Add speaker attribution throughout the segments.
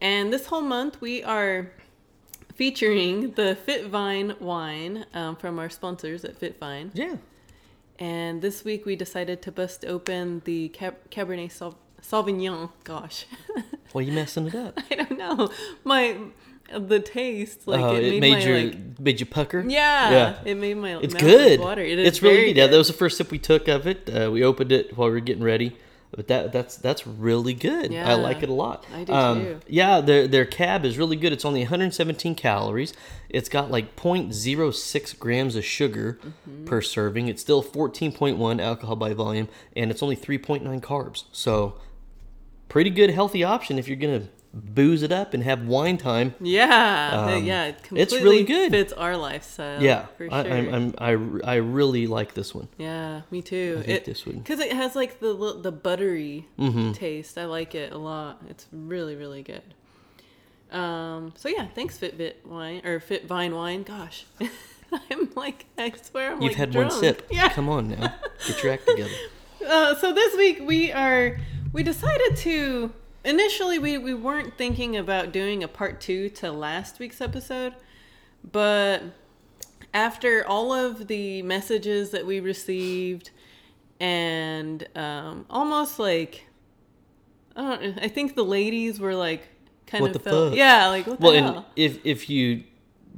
Speaker 1: and this whole month we are featuring the Fitvine wine um, from our sponsors at Fitvine.
Speaker 2: Yeah.
Speaker 1: And this week we decided to bust open the Cab- Cabernet Sau- Sauvignon. Gosh,
Speaker 2: Why are you messing it up.
Speaker 1: I don't know. My the taste like
Speaker 2: oh,
Speaker 1: it,
Speaker 2: it,
Speaker 1: made,
Speaker 2: made
Speaker 1: my
Speaker 2: your
Speaker 1: like
Speaker 2: made you pucker.
Speaker 1: yeah,
Speaker 2: Yeah.
Speaker 1: it made my
Speaker 2: It's
Speaker 1: mouth
Speaker 2: good.
Speaker 1: water. It is
Speaker 2: it's really good. Yeah, that was the first sip we took of it. Uh, we opened it while we were getting ready, but that that's that's really good. I like it a lot.
Speaker 1: I do too.
Speaker 2: Yeah, their their cab is really good. It's only 117 calories. It's got like 0.06 grams of sugar
Speaker 1: Mm-hmm.
Speaker 2: per serving. It's still 14.1 alcohol by volume, and it's only 3.9 carbs. So, pretty good healthy option if you're gonna booze it up and have wine time.
Speaker 1: Yeah,
Speaker 2: Um,
Speaker 1: yeah, it
Speaker 2: it's really good.
Speaker 1: Fits our lifestyle.
Speaker 2: yeah,
Speaker 1: for sure.
Speaker 2: I, I'm, I'm I, I really like this one.
Speaker 1: yeah, me too. It
Speaker 2: this would-
Speaker 1: because it has like the the buttery
Speaker 2: Mm-hmm.
Speaker 1: taste. I like it a lot. It's really really good. Um. So yeah, thanks Fitbit wine or Fit Vine wine. Gosh, I'm like I swear I'm
Speaker 2: You've
Speaker 1: like
Speaker 2: had
Speaker 1: drunk.
Speaker 2: one sip.
Speaker 1: Yeah.
Speaker 2: Come on now. Get your act together.
Speaker 1: Uh, so this week we are we decided to initially we, we weren't thinking about doing a part two to last week's episode but after all of the messages that we received and um, almost like I don't know, I think the ladies were like kind
Speaker 2: What
Speaker 1: of
Speaker 2: the
Speaker 1: felt
Speaker 2: fuck?
Speaker 1: yeah like what the
Speaker 2: Well, and if if you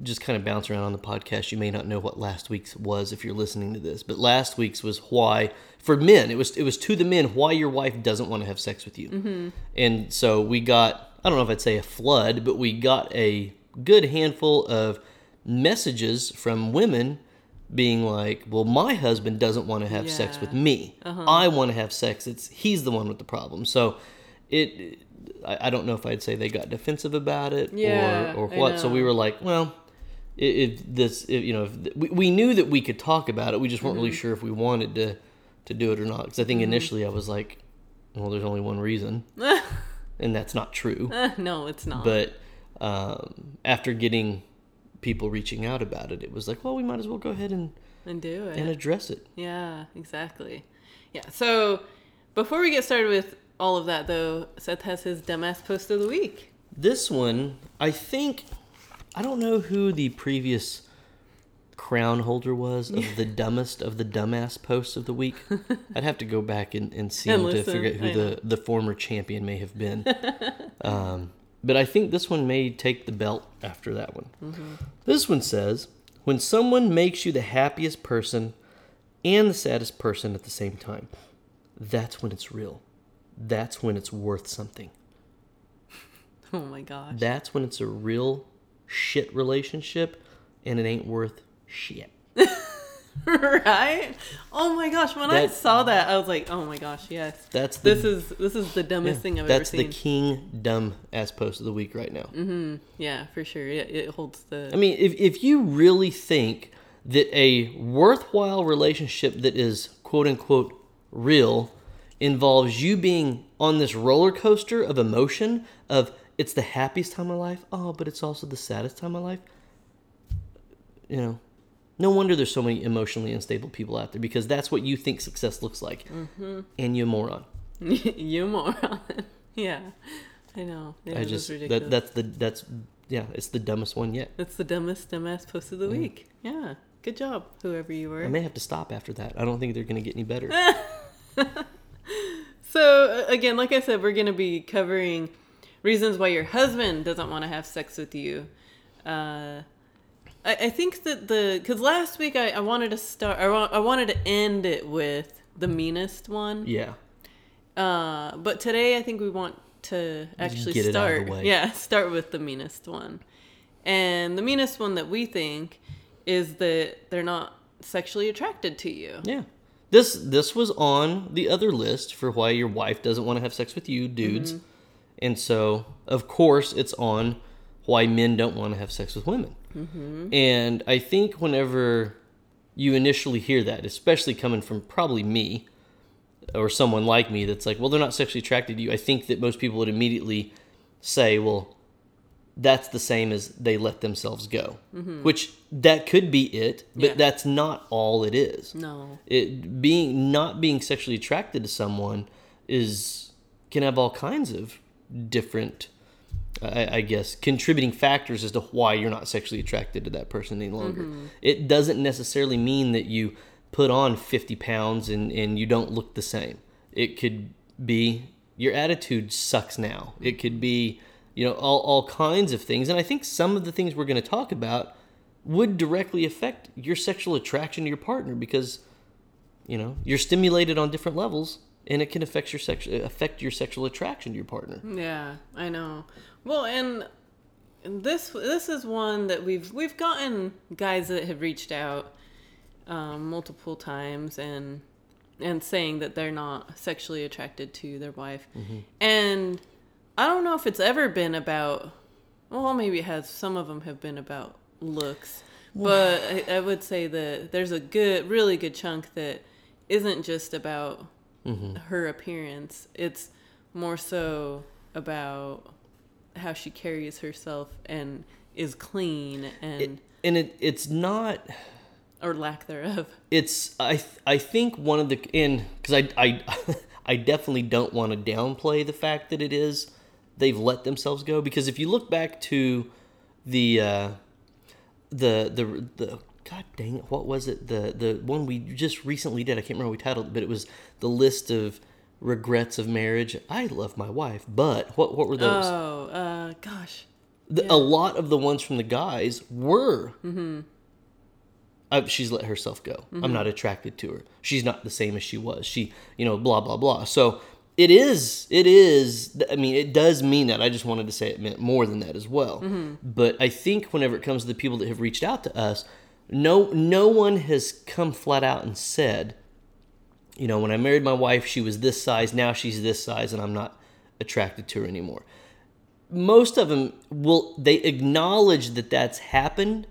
Speaker 2: just kind of bounce around on the podcast, you may not know what last week's was if you're listening to this. But last week's was why for men. It was it was to the men why your wife doesn't want to have sex with you. Mm-hmm. And so we got I don't know if I'd say a flood, but we got a good handful of messages from women being like, "Well, my husband doesn't want to have sex with me. I want to have sex. It's he's the one with the problem." So it I, don't know if I'd say they got defensive about it
Speaker 1: Yeah,
Speaker 2: or or what. So we were like, well, if this, if, you know, if, we, we knew that we could talk about it. We just weren't
Speaker 1: Mm-hmm.
Speaker 2: really sure if we wanted to to do it or not. Because I think initially I was like, well, there's only one reason, and that's not true.
Speaker 1: no it's not
Speaker 2: But um, after getting people reaching out about it, it was like, well, we might as well go ahead and
Speaker 1: and do it
Speaker 2: and address it.
Speaker 1: Yeah, exactly. Yeah. So before we get started with all of that, though, Seth has his dumbass post of the week.
Speaker 2: This one, I think, I don't know who the previous crown holder was of the dumbest of the dumbass posts of the week. I'd have to go back and, and see
Speaker 1: And
Speaker 2: to figure out who the, the former champion may have been. um, but I think this one may take the belt after that one.
Speaker 1: Mm-hmm.
Speaker 2: This one says, when someone makes you the happiest person and the saddest person at the same time, that's when it's real. That's when it's worth something.
Speaker 1: Oh my gosh.
Speaker 2: That's when it's a real shit relationship and it ain't worth shit.
Speaker 1: right? Oh my gosh. When I saw that, I was like, oh my gosh, yes.
Speaker 2: That's the,
Speaker 1: This is this is the dumbest thing I've ever seen.
Speaker 2: that's the king dumb ass post of the week right now.
Speaker 1: Mm-hmm, yeah, for sure. It, it holds the.
Speaker 2: I mean, if, if you really think that a worthwhile relationship that is quote unquote real involves you being on this roller coaster of emotion of it's the happiest time of life, oh, but it's also the saddest time of life. You know, no wonder there's so many emotionally unstable people out there because that's what you think success looks like.
Speaker 1: Mm-hmm.
Speaker 2: And you moron.
Speaker 1: you moron. yeah, I know. It
Speaker 2: I just
Speaker 1: ridiculous.
Speaker 2: that that's the that's yeah, it's the dumbest one yet.
Speaker 1: That's the dumbest dumbass post of the week. Yeah, good job, whoever you were.
Speaker 2: I may have to stop after that. I don't think they're going to get any better.
Speaker 1: So again, like I said, we're gonna be covering reasons why your husband doesn't want to have sex with you. Uh, I, I think that the because last week I, I wanted to start. I, wa- I wanted to end it with the meanest one.
Speaker 2: yeah.
Speaker 1: Uh, but today I think we want to actually
Speaker 2: get it out of
Speaker 1: start. Yeah, start with the meanest one. And the meanest one that we think is that they're not sexually attracted to you.
Speaker 2: Yeah. This this was on the other list for why your wife doesn't want to have sex with you, dudes.
Speaker 1: Mm-hmm.
Speaker 2: And so, of course, it's on why men don't want to have sex with women. Mm-hmm. And I think whenever you initially hear that, especially coming from probably me or someone like me that's like, well, they're not sexually attracted to you, I think that most people would immediately say, well, that's the same as they let themselves go, mm-hmm. which that could be it, but
Speaker 1: Yeah.
Speaker 2: that's not all it is
Speaker 1: No.
Speaker 2: it being not being sexually attracted to someone is can have all kinds of different I, I guess contributing factors as to why you're not sexually attracted to that person any longer. Mm-hmm. It doesn't necessarily mean that you put on 50 pounds and, and you don't look the same. It could be your attitude sucks now. It could be you know all, all kinds of things. And i think some of the things we're going to talk about would directly affect your sexual attraction to your partner because you know you're stimulated on different levels and it can affect your sex affect your sexual attraction to your partner
Speaker 1: Yeah, I know. Well, and this this is one that we've we've gotten guys that have reached out um, multiple times and and saying that they're not sexually attracted to their wife, and I don't know if it's ever been about. Well, maybe it has. Some of them have been about looks, but I, I would say that there's a good, really good chunk that isn't just about her appearance. It's more so about how she carries herself and is clean and
Speaker 2: and it it's not
Speaker 1: or lack thereof.
Speaker 2: it's I th- I think one of the in because I I I definitely don't want to downplay the fact that it is they've let themselves go because if you look back to the uh, the the the God dang it, what was it the the one we just recently did I can't remember what we titled it, but it was the list of regrets of marriage. I love my wife, but what what were those?
Speaker 1: Oh, uh, gosh.
Speaker 2: the,
Speaker 1: Yeah.
Speaker 2: a lot of the ones from the guys were. Uh, she's let herself go. I'm not attracted to her. She's not the same as she was. She, you know, blah blah blah. So it is. It is. I mean, it does mean that. I just wanted to say it meant more than that as well. But I think whenever it comes to the people that have reached out to us, no no one has come flat out and said, you know, when I married my wife, she was this size. Now she's this size, and I'm not attracted to her anymore. Most of them will they acknowledge that that's happened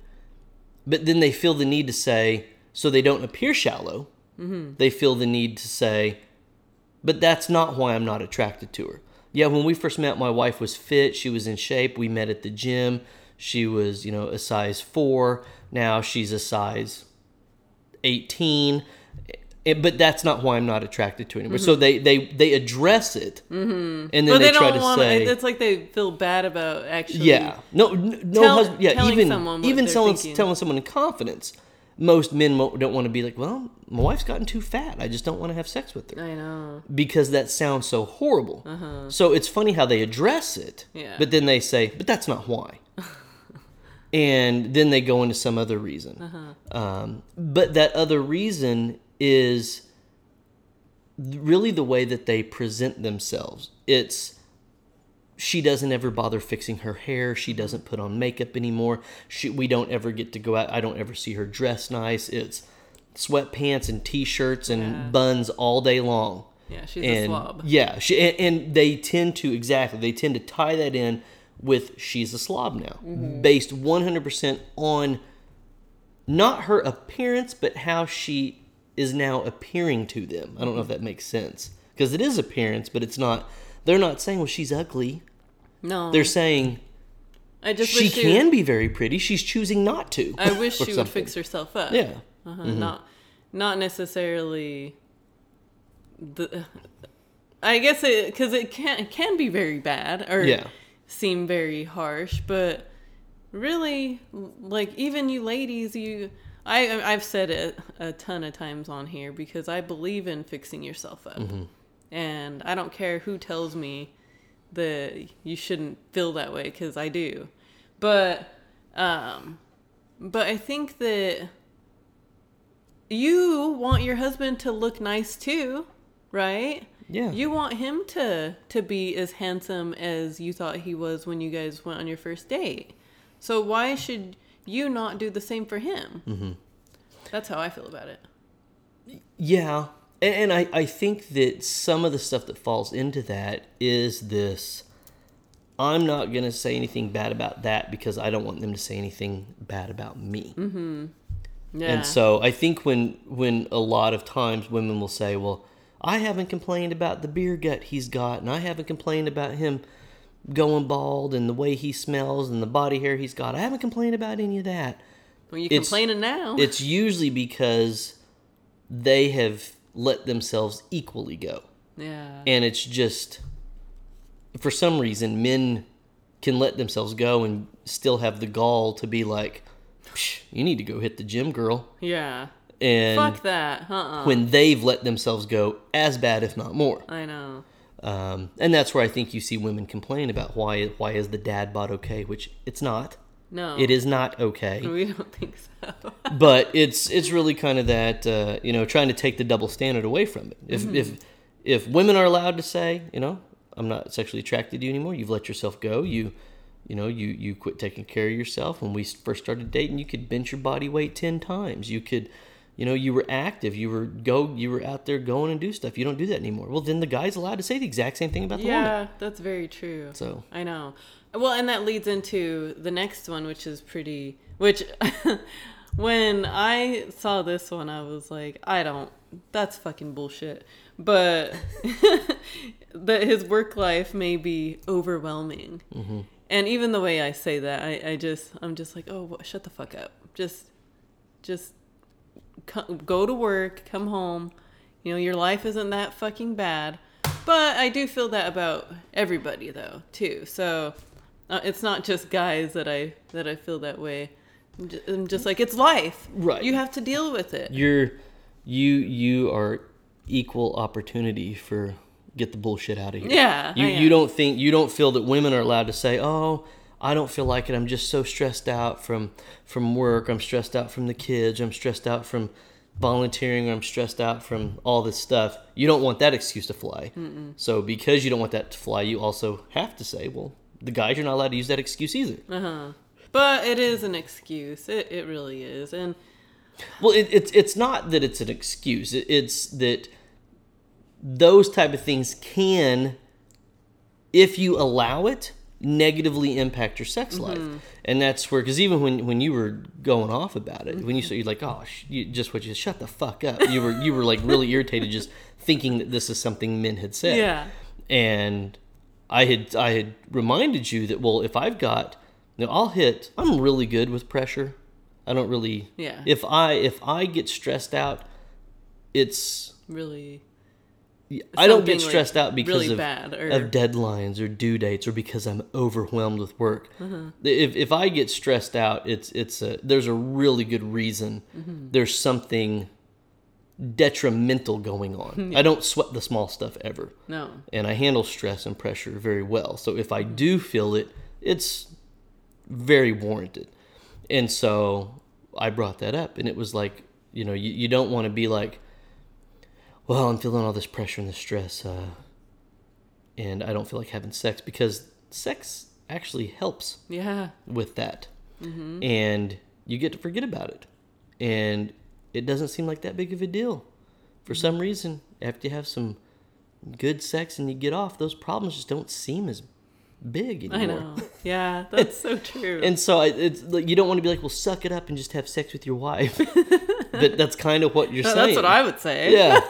Speaker 2: but then they feel the need to say so they don't appear shallow. Mm-hmm. They feel the need to say but that's not why i'm not attracted to her. Yeah when we first met my wife was fit she was in shape we met at the gym she was you know a size 4 now she's a size 18 Eh, but that's not why i'm not attracted to her anymore so they they they address it and then
Speaker 1: But
Speaker 2: they,
Speaker 1: they,
Speaker 2: try to
Speaker 1: want
Speaker 2: say
Speaker 1: It's like they feel bad about actually.
Speaker 2: yeah. No. No.
Speaker 1: Tell-
Speaker 2: husband, yeah. Even
Speaker 1: someone
Speaker 2: even
Speaker 1: they're
Speaker 2: telling
Speaker 1: thinking.
Speaker 2: telling someone in confidence. Most men don't want to be like, well, my wife's gotten too fat. I just don't want to have sex with her
Speaker 1: I know.
Speaker 2: because that sounds so horrible. So it's funny how they address it,
Speaker 1: Uh-huh. Yeah.
Speaker 2: but then they say, but that's not why. And then they go into some other reason.
Speaker 1: Uh-huh.
Speaker 2: Um, but that other reason is really the way that they present themselves. It's she doesn't ever bother fixing her hair. She doesn't put on makeup anymore. She, we don't ever get to go out. I don't ever see her dress nice. It's sweatpants and t-shirts and
Speaker 1: Yeah.
Speaker 2: buns all day long.
Speaker 1: Yeah, she's a
Speaker 2: And
Speaker 1: slob.
Speaker 2: yeah, she and, and they tend to exactly they tend to tie that in with she's a slob now,
Speaker 1: Mm-hmm.
Speaker 2: based 100% on not her appearance but how she is now appearing to them. I don't know if that makes sense because it is appearance, but it's not. They're not saying well she's ugly.
Speaker 1: No,
Speaker 2: They're saying
Speaker 1: I just
Speaker 2: she can
Speaker 1: would-
Speaker 2: be very pretty. She's choosing not to.
Speaker 1: I wish she would fix herself up.
Speaker 2: Yeah.
Speaker 1: Uh-huh. Not, not necessarily. The, I guess it because it can it can be very bad or
Speaker 2: Yeah.
Speaker 1: Seem very harsh, but really, like even you ladies, you. I I've said it a ton of times on here because I believe in fixing yourself up, and I don't care who tells me that you shouldn't feel that way because I do, but um, but I think that you want your husband to look nice too, right?
Speaker 2: Yeah.
Speaker 1: You want him to to be as handsome as you thought he was when you guys went on your first date. So why should you not do the same for him? Mm-hmm. That's how I feel about it.
Speaker 2: Yeah. And, and I, I think that some of the stuff that falls into that is this I'm not going to say anything bad about that because I don't want them to say anything bad about me.
Speaker 1: Yeah.
Speaker 2: And so I think when when a lot of times women will say, "Well, I haven't complained about the beer gut he's got, and I haven't complained about him going bald and the way he smells and the body hair he's got. I haven't complained about any of that."
Speaker 1: well, you
Speaker 2: it's-
Speaker 1: complaining now?
Speaker 2: It's usually because they have let themselves equally go.
Speaker 1: yeah.
Speaker 2: And it's just for some reason men can let themselves go and still have the gall to be like, "Psh, "You need to go hit the gym, girl."
Speaker 1: yeah.
Speaker 2: And
Speaker 1: Fuck that. Uh-uh.
Speaker 2: when they've let themselves go as bad, if not more.
Speaker 1: I know.
Speaker 2: Um, and that's where I think you see women complain about why why is the dad bod okay, which it's not.
Speaker 1: No.
Speaker 2: It is not okay.
Speaker 1: We don't think so.
Speaker 2: but it's it's really kind of that uh, you know trying to take the double standard away from it. If if if women are allowed to say, you know, I'm not sexually attracted to you anymore. You've let yourself go. You you know you you quit taking care of yourself. When we first started dating, you could bench your body weight ten times. You could. You know, you were active. You were go. You were out there going and do stuff. You don't do that anymore. Well, then the guy's allowed to say the exact same thing about the woman.
Speaker 1: yeah, that's very true.
Speaker 2: So
Speaker 1: I know. Well, and that leads into the next one, which is pretty. Which, when I saw this one, I was like, I don't. That's fucking bullshit. But that his work life may be overwhelming, mm-hmm. and even the way I say that, I, I just, I'm just like, oh, shut the fuck up. Just, just co- go to work, come home. You know, your life isn't that fucking bad. But I do feel that about everybody though, too. So uh, it's not just guys that I that I feel that way. I'm ju- I'm just like it's life.
Speaker 2: Right.
Speaker 1: You have to deal with it.
Speaker 2: you're you you are equal opportunity for get the bullshit out of here.
Speaker 1: Yeah,
Speaker 2: You you don't think you don't feel that women are allowed to say, "Oh, I don't feel like it. I'm just so stressed out from from work. I'm stressed out from the kids. I'm stressed out from volunteering. I'm stressed out from all this stuff." You don't want that excuse to fly. So because you don't want that to fly, you also have to say, "Well, the guys you're not allowed to use that excuse either."
Speaker 1: Uh-huh. But it is an excuse. It it really is. And
Speaker 2: Well, it, it's it's not that it's an excuse. It, it's that those type of things can, if you allow it, negatively impact your sex mm-hmm. life. And that's where, because even when when you were going off about it, when you said you're like, oh, sh- you, just what you shut the fuck up. You were you were like really irritated, just thinking that this is something men had said.
Speaker 1: yeah.
Speaker 2: And I had I had reminded you that well, if I've got, you know, I'll hit. I'm really good with pressure. I don't really.
Speaker 1: Yeah.
Speaker 2: If I if I get stressed out, it's
Speaker 1: Really
Speaker 2: I don't get
Speaker 1: like,
Speaker 2: stressed out because
Speaker 1: really
Speaker 2: of
Speaker 1: or-
Speaker 2: of deadlines or due dates or because I'm overwhelmed with work.
Speaker 1: Mm-hmm.
Speaker 2: If if I get stressed out, it's it's a there's a really good reason.
Speaker 1: Mm-hmm.
Speaker 2: There's something detrimental going on. I don't sweat the small stuff ever
Speaker 1: no.
Speaker 2: and I handle stress and pressure very well. So if I do feel it, it's very warranted. And so I brought that up, and it was like, you know, you, you don't want to be like, well, I'm feeling all this pressure and this stress, uh, and I don't feel like having sex because sex actually helps
Speaker 1: Yeah.
Speaker 2: with that. And you get to forget about it. And it doesn't seem like that big of a deal. For some reason, after you have some good sex and you get off, those problems just don't seem as big anymore.
Speaker 1: I know. Yeah, that's so true.
Speaker 2: And so I, it's like you don't want to be like, well, suck it up and just have sex with your wife. but that's kind of what you're saying.
Speaker 1: that's what I would say.
Speaker 2: Yeah.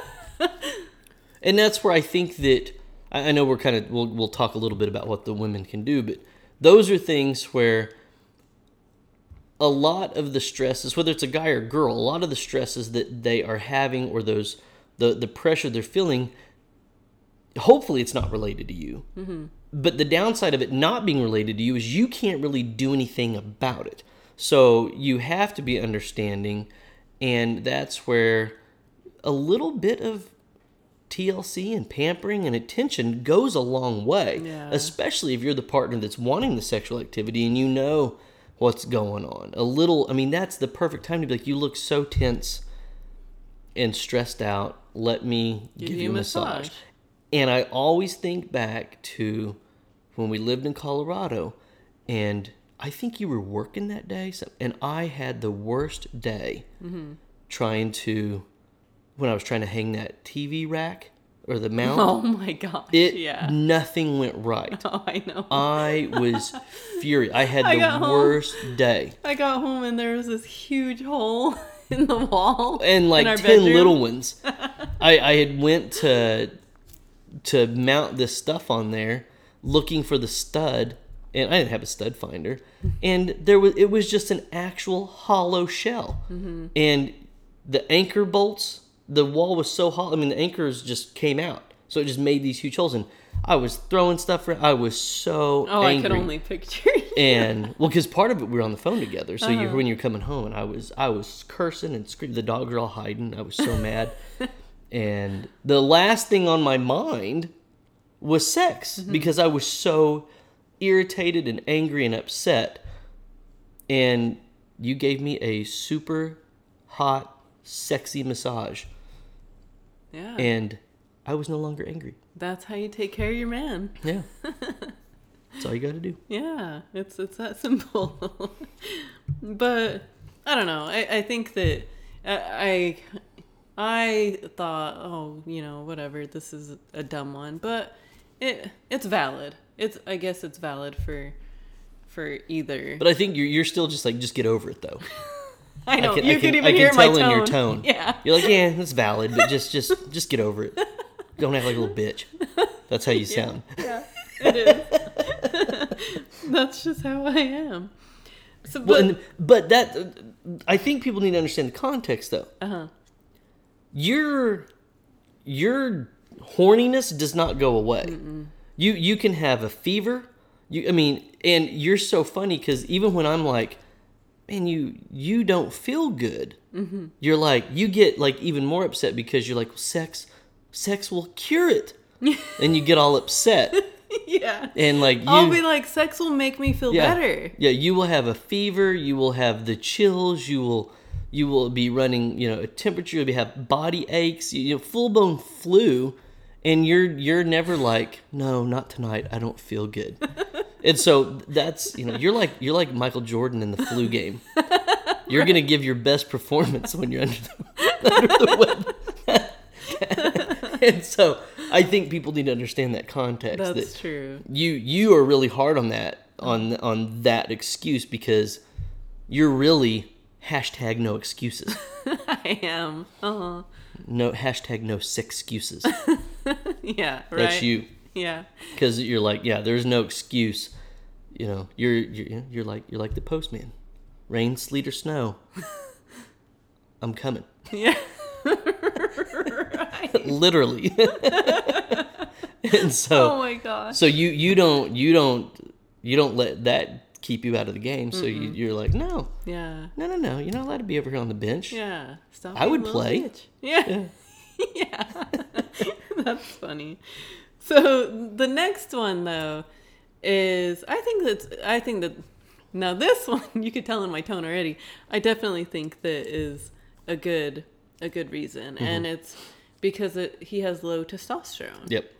Speaker 2: And that's where I think that I know we're kind of we'll we'll talk a little bit about what the women can do, but those are things where a lot of the stresses, whether it's a guy or girl, a lot of the stresses that they are having or those the the pressure they're feeling, hopefully it's not related to you. Mm-hmm. But the downside of it not being related to you is you can't really do anything about it. So you have to be understanding, and that's where a little bit of TLC and pampering and attention goes a long way,
Speaker 1: Yeah.
Speaker 2: especially if you're the partner that's wanting the sexual activity and you know what's going on. A little, I mean, that's the perfect time to be like, you look so tense and stressed out. Let me give, you a massage.
Speaker 1: massage.
Speaker 2: And I always think back to when we lived in Colorado, and I think you were working that day, and I had the worst day mm-hmm. trying to when I was trying to hang that TV rack or the mount.
Speaker 1: Oh my gosh.
Speaker 2: it
Speaker 1: yeah.
Speaker 2: nothing went right.
Speaker 1: Oh, I know.
Speaker 2: I was furious. I had
Speaker 1: I
Speaker 2: the
Speaker 1: got home.
Speaker 2: worst day.
Speaker 1: I got home and there was this huge hole in the wall.
Speaker 2: and like 10
Speaker 1: bedroom.
Speaker 2: little ones I, I had went to to mount this stuff on there looking for the stud and i didn't have a stud finder and there was it was just an actual hollow shell
Speaker 1: Mm-hmm.
Speaker 2: and the anchor bolts the wall was so hollow i mean the anchors just came out so it just made these huge holes and i was throwing stuff around i was so
Speaker 1: Oh,
Speaker 2: angry
Speaker 1: I could only picture. you.
Speaker 2: and well, because part of it we were on the phone together. So
Speaker 1: Uh-huh.
Speaker 2: you, when you're coming home, and I was I was cursing and screaming. The dogs were all hiding. I was so mad. and the last thing on my mind was sex
Speaker 1: Mm-hmm.
Speaker 2: because I was so irritated and angry and upset. And you gave me a super hot, sexy massage,
Speaker 1: yeah.
Speaker 2: and I was no longer angry.
Speaker 1: That's how you take care of your man.
Speaker 2: Yeah, that's all you got to do.
Speaker 1: Yeah, it's it's that simple. but I don't know. I, I think that uh, I I thought, oh, you know, whatever. This is a dumb one, but it it's valid. It's I guess it's valid for for either.
Speaker 2: But I think you're you're still just like just get over it though.
Speaker 1: I know
Speaker 2: can-
Speaker 1: you
Speaker 2: I can-
Speaker 1: even
Speaker 2: I can
Speaker 1: hear my
Speaker 2: tell
Speaker 1: tone.
Speaker 2: in your tone.
Speaker 1: Yeah,
Speaker 2: You're like, yeah, that's valid, but just just just get over it. Don't act like a little bitch. That's how you sound.
Speaker 1: yeah, it is. That's just how I am. So, but
Speaker 2: Well, and, but that I think people need to understand the context though.
Speaker 1: uh huh.
Speaker 2: Your your horniness does not go away. You you can have a fever. You I mean, and you're so funny because even when I'm like, man, you you don't feel good.
Speaker 1: Mm-hmm.
Speaker 2: You're like you get like even more upset because you're like sex sex will cure it, and you get all upset
Speaker 1: yeah.
Speaker 2: and like you.
Speaker 1: I'll be like, sex will make me feel
Speaker 2: yeah,
Speaker 1: better.
Speaker 2: Yeah, you will have a fever. You will have the chills. You will, you will be running. You know, a temperature. You'll be have body aches. You, you know, full blown flu, and you're you're never like, no, not tonight. I don't feel good. and so that's you know, you're like you're like Michael Jordan in the flu game. You're gonna give your best performance when you're under the, under the weather. and so I think people need to understand that context.
Speaker 1: That's
Speaker 2: that
Speaker 1: true.
Speaker 2: you you are really hard on that on on that excuse because you're really hashtag no excuses
Speaker 1: I am. Uh huh.
Speaker 2: no hashtag no six excuses
Speaker 1: Yeah. Right.
Speaker 2: that's you
Speaker 1: Yeah.
Speaker 2: because you're like yeah there's no excuse you know you're you're you're like you're like the postman rain sleet or snow i'm coming
Speaker 1: Yeah.
Speaker 2: literally and so
Speaker 1: Oh my gosh.
Speaker 2: so you you don't you don't you don't let that keep you out of the game so you, you're like no
Speaker 1: Yeah.
Speaker 2: no no no you're not allowed to be over here on the bench
Speaker 1: Yeah. Stop.
Speaker 2: I would play.
Speaker 1: bitch. Yeah. Yeah. That's funny. So the next one though is I think that's I think that now this one you could tell in my tone already. I definitely think that is a good a good reason and it's because it, he has low testosterone.
Speaker 2: yep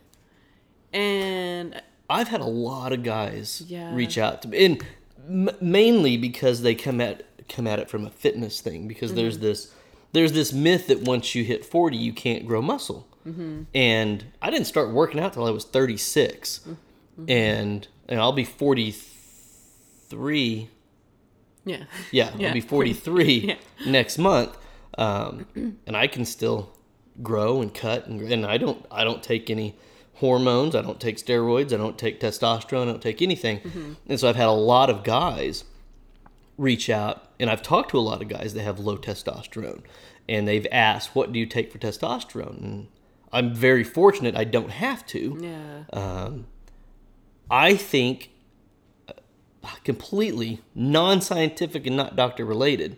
Speaker 1: And
Speaker 2: I've had a lot of guys
Speaker 1: Yeah.
Speaker 2: reach out to me, and m- mainly because they come at come at it from a fitness thing. Because there's
Speaker 1: Mm-hmm.
Speaker 2: this there's this myth that once you hit 40, you can't grow muscle.
Speaker 1: Mm-hmm.
Speaker 2: And I didn't start working out till I was 36,
Speaker 1: Mm-hmm.
Speaker 2: and and I'll be 43.
Speaker 1: yeah.
Speaker 2: Yeah,
Speaker 1: Yeah,
Speaker 2: I'll be 43
Speaker 1: Yeah.
Speaker 2: next month, um, and I can still grow and cut, and, and I don't I don't take any hormones, I don't take steroids, I don't take testosterone, I don't take anything, and so I've had a lot of guys reach out, and I've talked to a lot of guys that have low testosterone, and they've asked, "What do you take for testosterone?" And I'm very fortunate I don't have to.
Speaker 1: Yeah.
Speaker 2: Um, I think uh, completely non-scientific and not doctor related.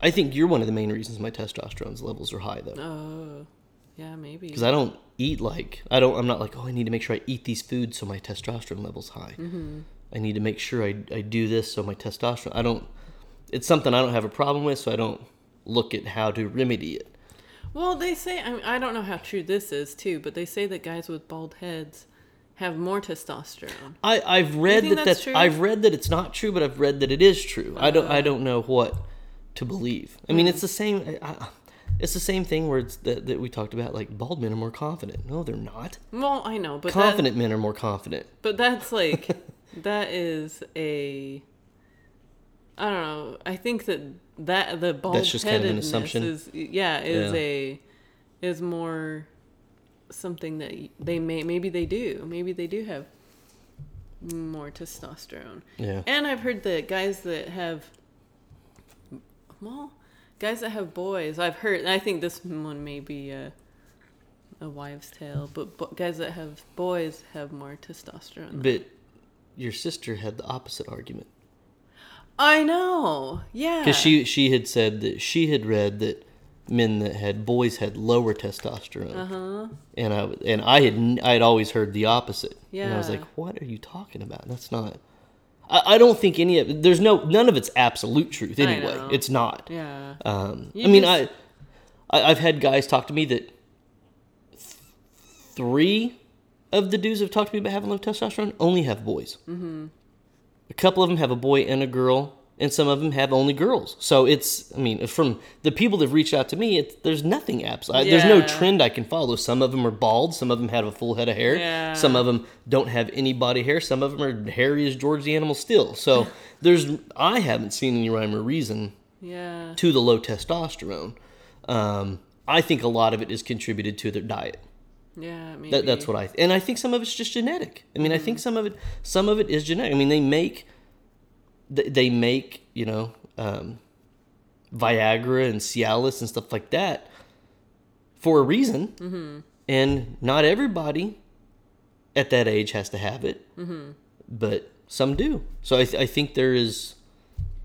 Speaker 2: I think you're one of the main reasons my testosterone levels are high though,
Speaker 1: Oh. Yeah, maybe.
Speaker 2: because I don't eat like I don't. I'm not like oh I need to make sure I eat these foods so my testosterone levels high. I need to make sure I I do this so my testosterone. I don't. It's something I don't have a problem with, so I don't look at how to remedy it.
Speaker 1: Well, they say I, mean, I don't know how true this is too, but they say that guys with bald heads have more testosterone.
Speaker 2: I, I've read that
Speaker 1: that's
Speaker 2: that's,
Speaker 1: true?
Speaker 2: I've read that it's not true, but I've read that it is true. I don't I uh. don't know what to believe. I mean, it's hmm. the same. I, It's the same thing where it's that, that we talked about. Like bald men are more confident. No, they're not.
Speaker 1: Well, I know, but
Speaker 2: Confident men are more confident.
Speaker 1: But that's like that is a. I don't know. I think that that the bald
Speaker 2: That's just kind of an assumption.
Speaker 1: is yeah is
Speaker 2: Yeah.
Speaker 1: a is more something that they may maybe they do maybe they do have more testosterone.
Speaker 2: Yeah.
Speaker 1: And I've heard that guys that have, well, guys that have boys, I've heard, and I think this one may be a, a wives' tale, but bo- guys that have boys have more testosterone.
Speaker 2: But your sister had the opposite argument
Speaker 1: I know, yeah.
Speaker 2: because she she had said that she had read that men that had boys had lower testosterone.
Speaker 1: Uh-huh.
Speaker 2: And I and I had I had always heard the opposite. Yeah. And I was like, what are you talking about? That's not. I, I don't think any of there's no none of it's absolute truth anyway. It's not.
Speaker 1: Yeah.
Speaker 2: Um,
Speaker 1: You
Speaker 2: I mean,
Speaker 1: just-
Speaker 2: I, I I've had guys talk to me that th- three of the dudes have talked to me about having low testosterone only have boys. Mm-hmm. A couple of them have a boy and a girl, and some of them have only girls. So it's, I mean, from the people that have reached out to me, it's, there's nothing absolute. There's no trend I can follow. Some of them are bald. Some of them have a full head of hair.
Speaker 1: Yeah.
Speaker 2: Some of them don't have any body hair. Some of them are hairy as George the Animal Steele. So there's, I haven't seen any rhyme or reason
Speaker 1: Yeah.
Speaker 2: to the low testosterone. Um, I think a lot of it is contributed to their diet.
Speaker 1: Yeah.
Speaker 2: That, that's what I and I think some of it's just genetic. I mean, I think some of it some of it is genetic. I mean, they make they, make you know um, Viagra and Cialis and stuff like that for a reason, mm-hmm. and not everybody at that age has to have it, mm-hmm. but some do. So I, th- I think there is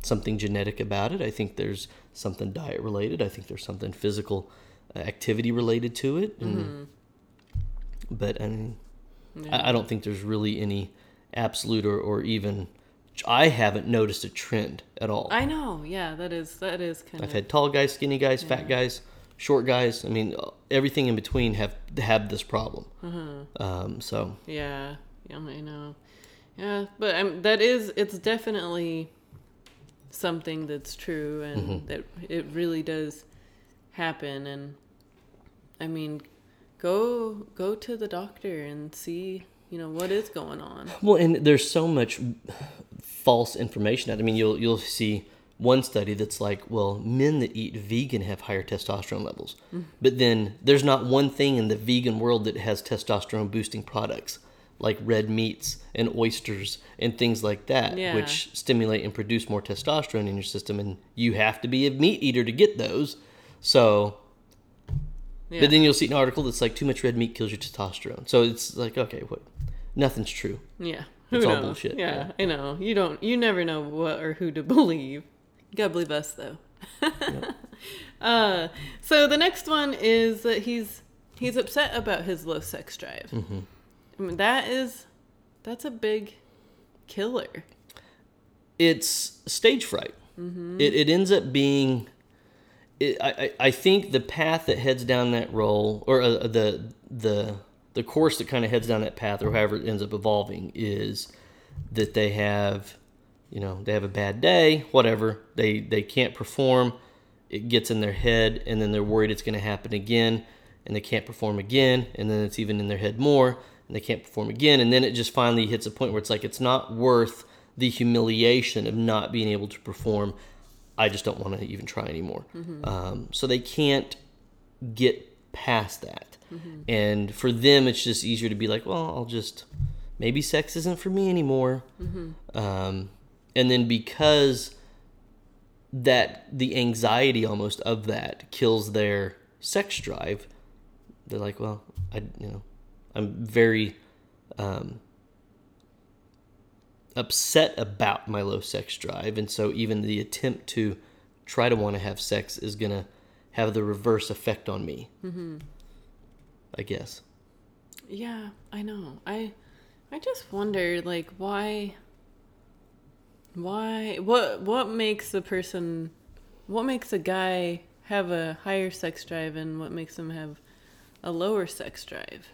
Speaker 2: something genetic about it. I think there's something diet related. I think there's something physical uh, activity related to it. And, But I mean, I, I don't think there's really any absolute or, or even. I haven't noticed a trend at all.
Speaker 1: I know. Yeah. That is. That is kind of I've
Speaker 2: had tall guys, skinny guys, fat guys, short guys. I mean, everything in between have have this problem. Uh Um, so
Speaker 1: Yeah, yeah, I know. Yeah, but um, that is it's definitely something that's true and
Speaker 2: Mm-hmm.
Speaker 1: that it really does happen and I mean go go to the doctor and see, you know, what is going on.
Speaker 2: Well, and there's so much false information out. I mean, you'll you'll see one study that's like, well, men that eat vegan have higher testosterone levels, mm. but then there's not one thing in the vegan world that has testosterone boosting products like red meats and oysters and things like that,
Speaker 1: Yeah.
Speaker 2: which stimulate and produce more testosterone in your system, and you have to be a meat eater to get those. So
Speaker 1: Yeah.
Speaker 2: but then you'll see an article that's like too much red meat kills your testosterone. So it's like okay, what? Nothing's true.
Speaker 1: yeah.
Speaker 2: It's
Speaker 1: Who
Speaker 2: all bullshit,
Speaker 1: Yeah, I know. You don't you never know what or who to believe. You gotta believe us though. uh so the next one is that he's he's upset about his low sex drive.
Speaker 2: Mm-hmm.
Speaker 1: I mean that is that's a big killer.
Speaker 2: It's stage fright. It, it ends up being. It, I, I think the path that heads down that role, or uh, the the the course that kind of heads down that path, or however it ends up evolving, is that they have, you know, they have a bad day, whatever. They they can't perform. It gets in their head, and then they're worried it's going to happen again, and they can't perform again, and then it's even in their head more, and they can't perform again, and then it just finally hits a point where it's like it's not worth the humiliation of not being able to perform. I just don't want to even try anymore. Um, so they can't get past that. And for them, it's just easier to be like, well, I'll just, maybe sex isn't for me anymore. Um, and then because that, the anxiety almost of that kills their sex drive, they're like, well, I, you know, I'm very um, upset about my low sex drive. And so even the attempt to try to want to have sex is going to have the reverse effect on me. Mm-hmm. I guess.
Speaker 1: Yeah, I know. I I just wonder like why why what what makes a person what makes a guy have a higher sex drive and what makes him have a lower sex drive?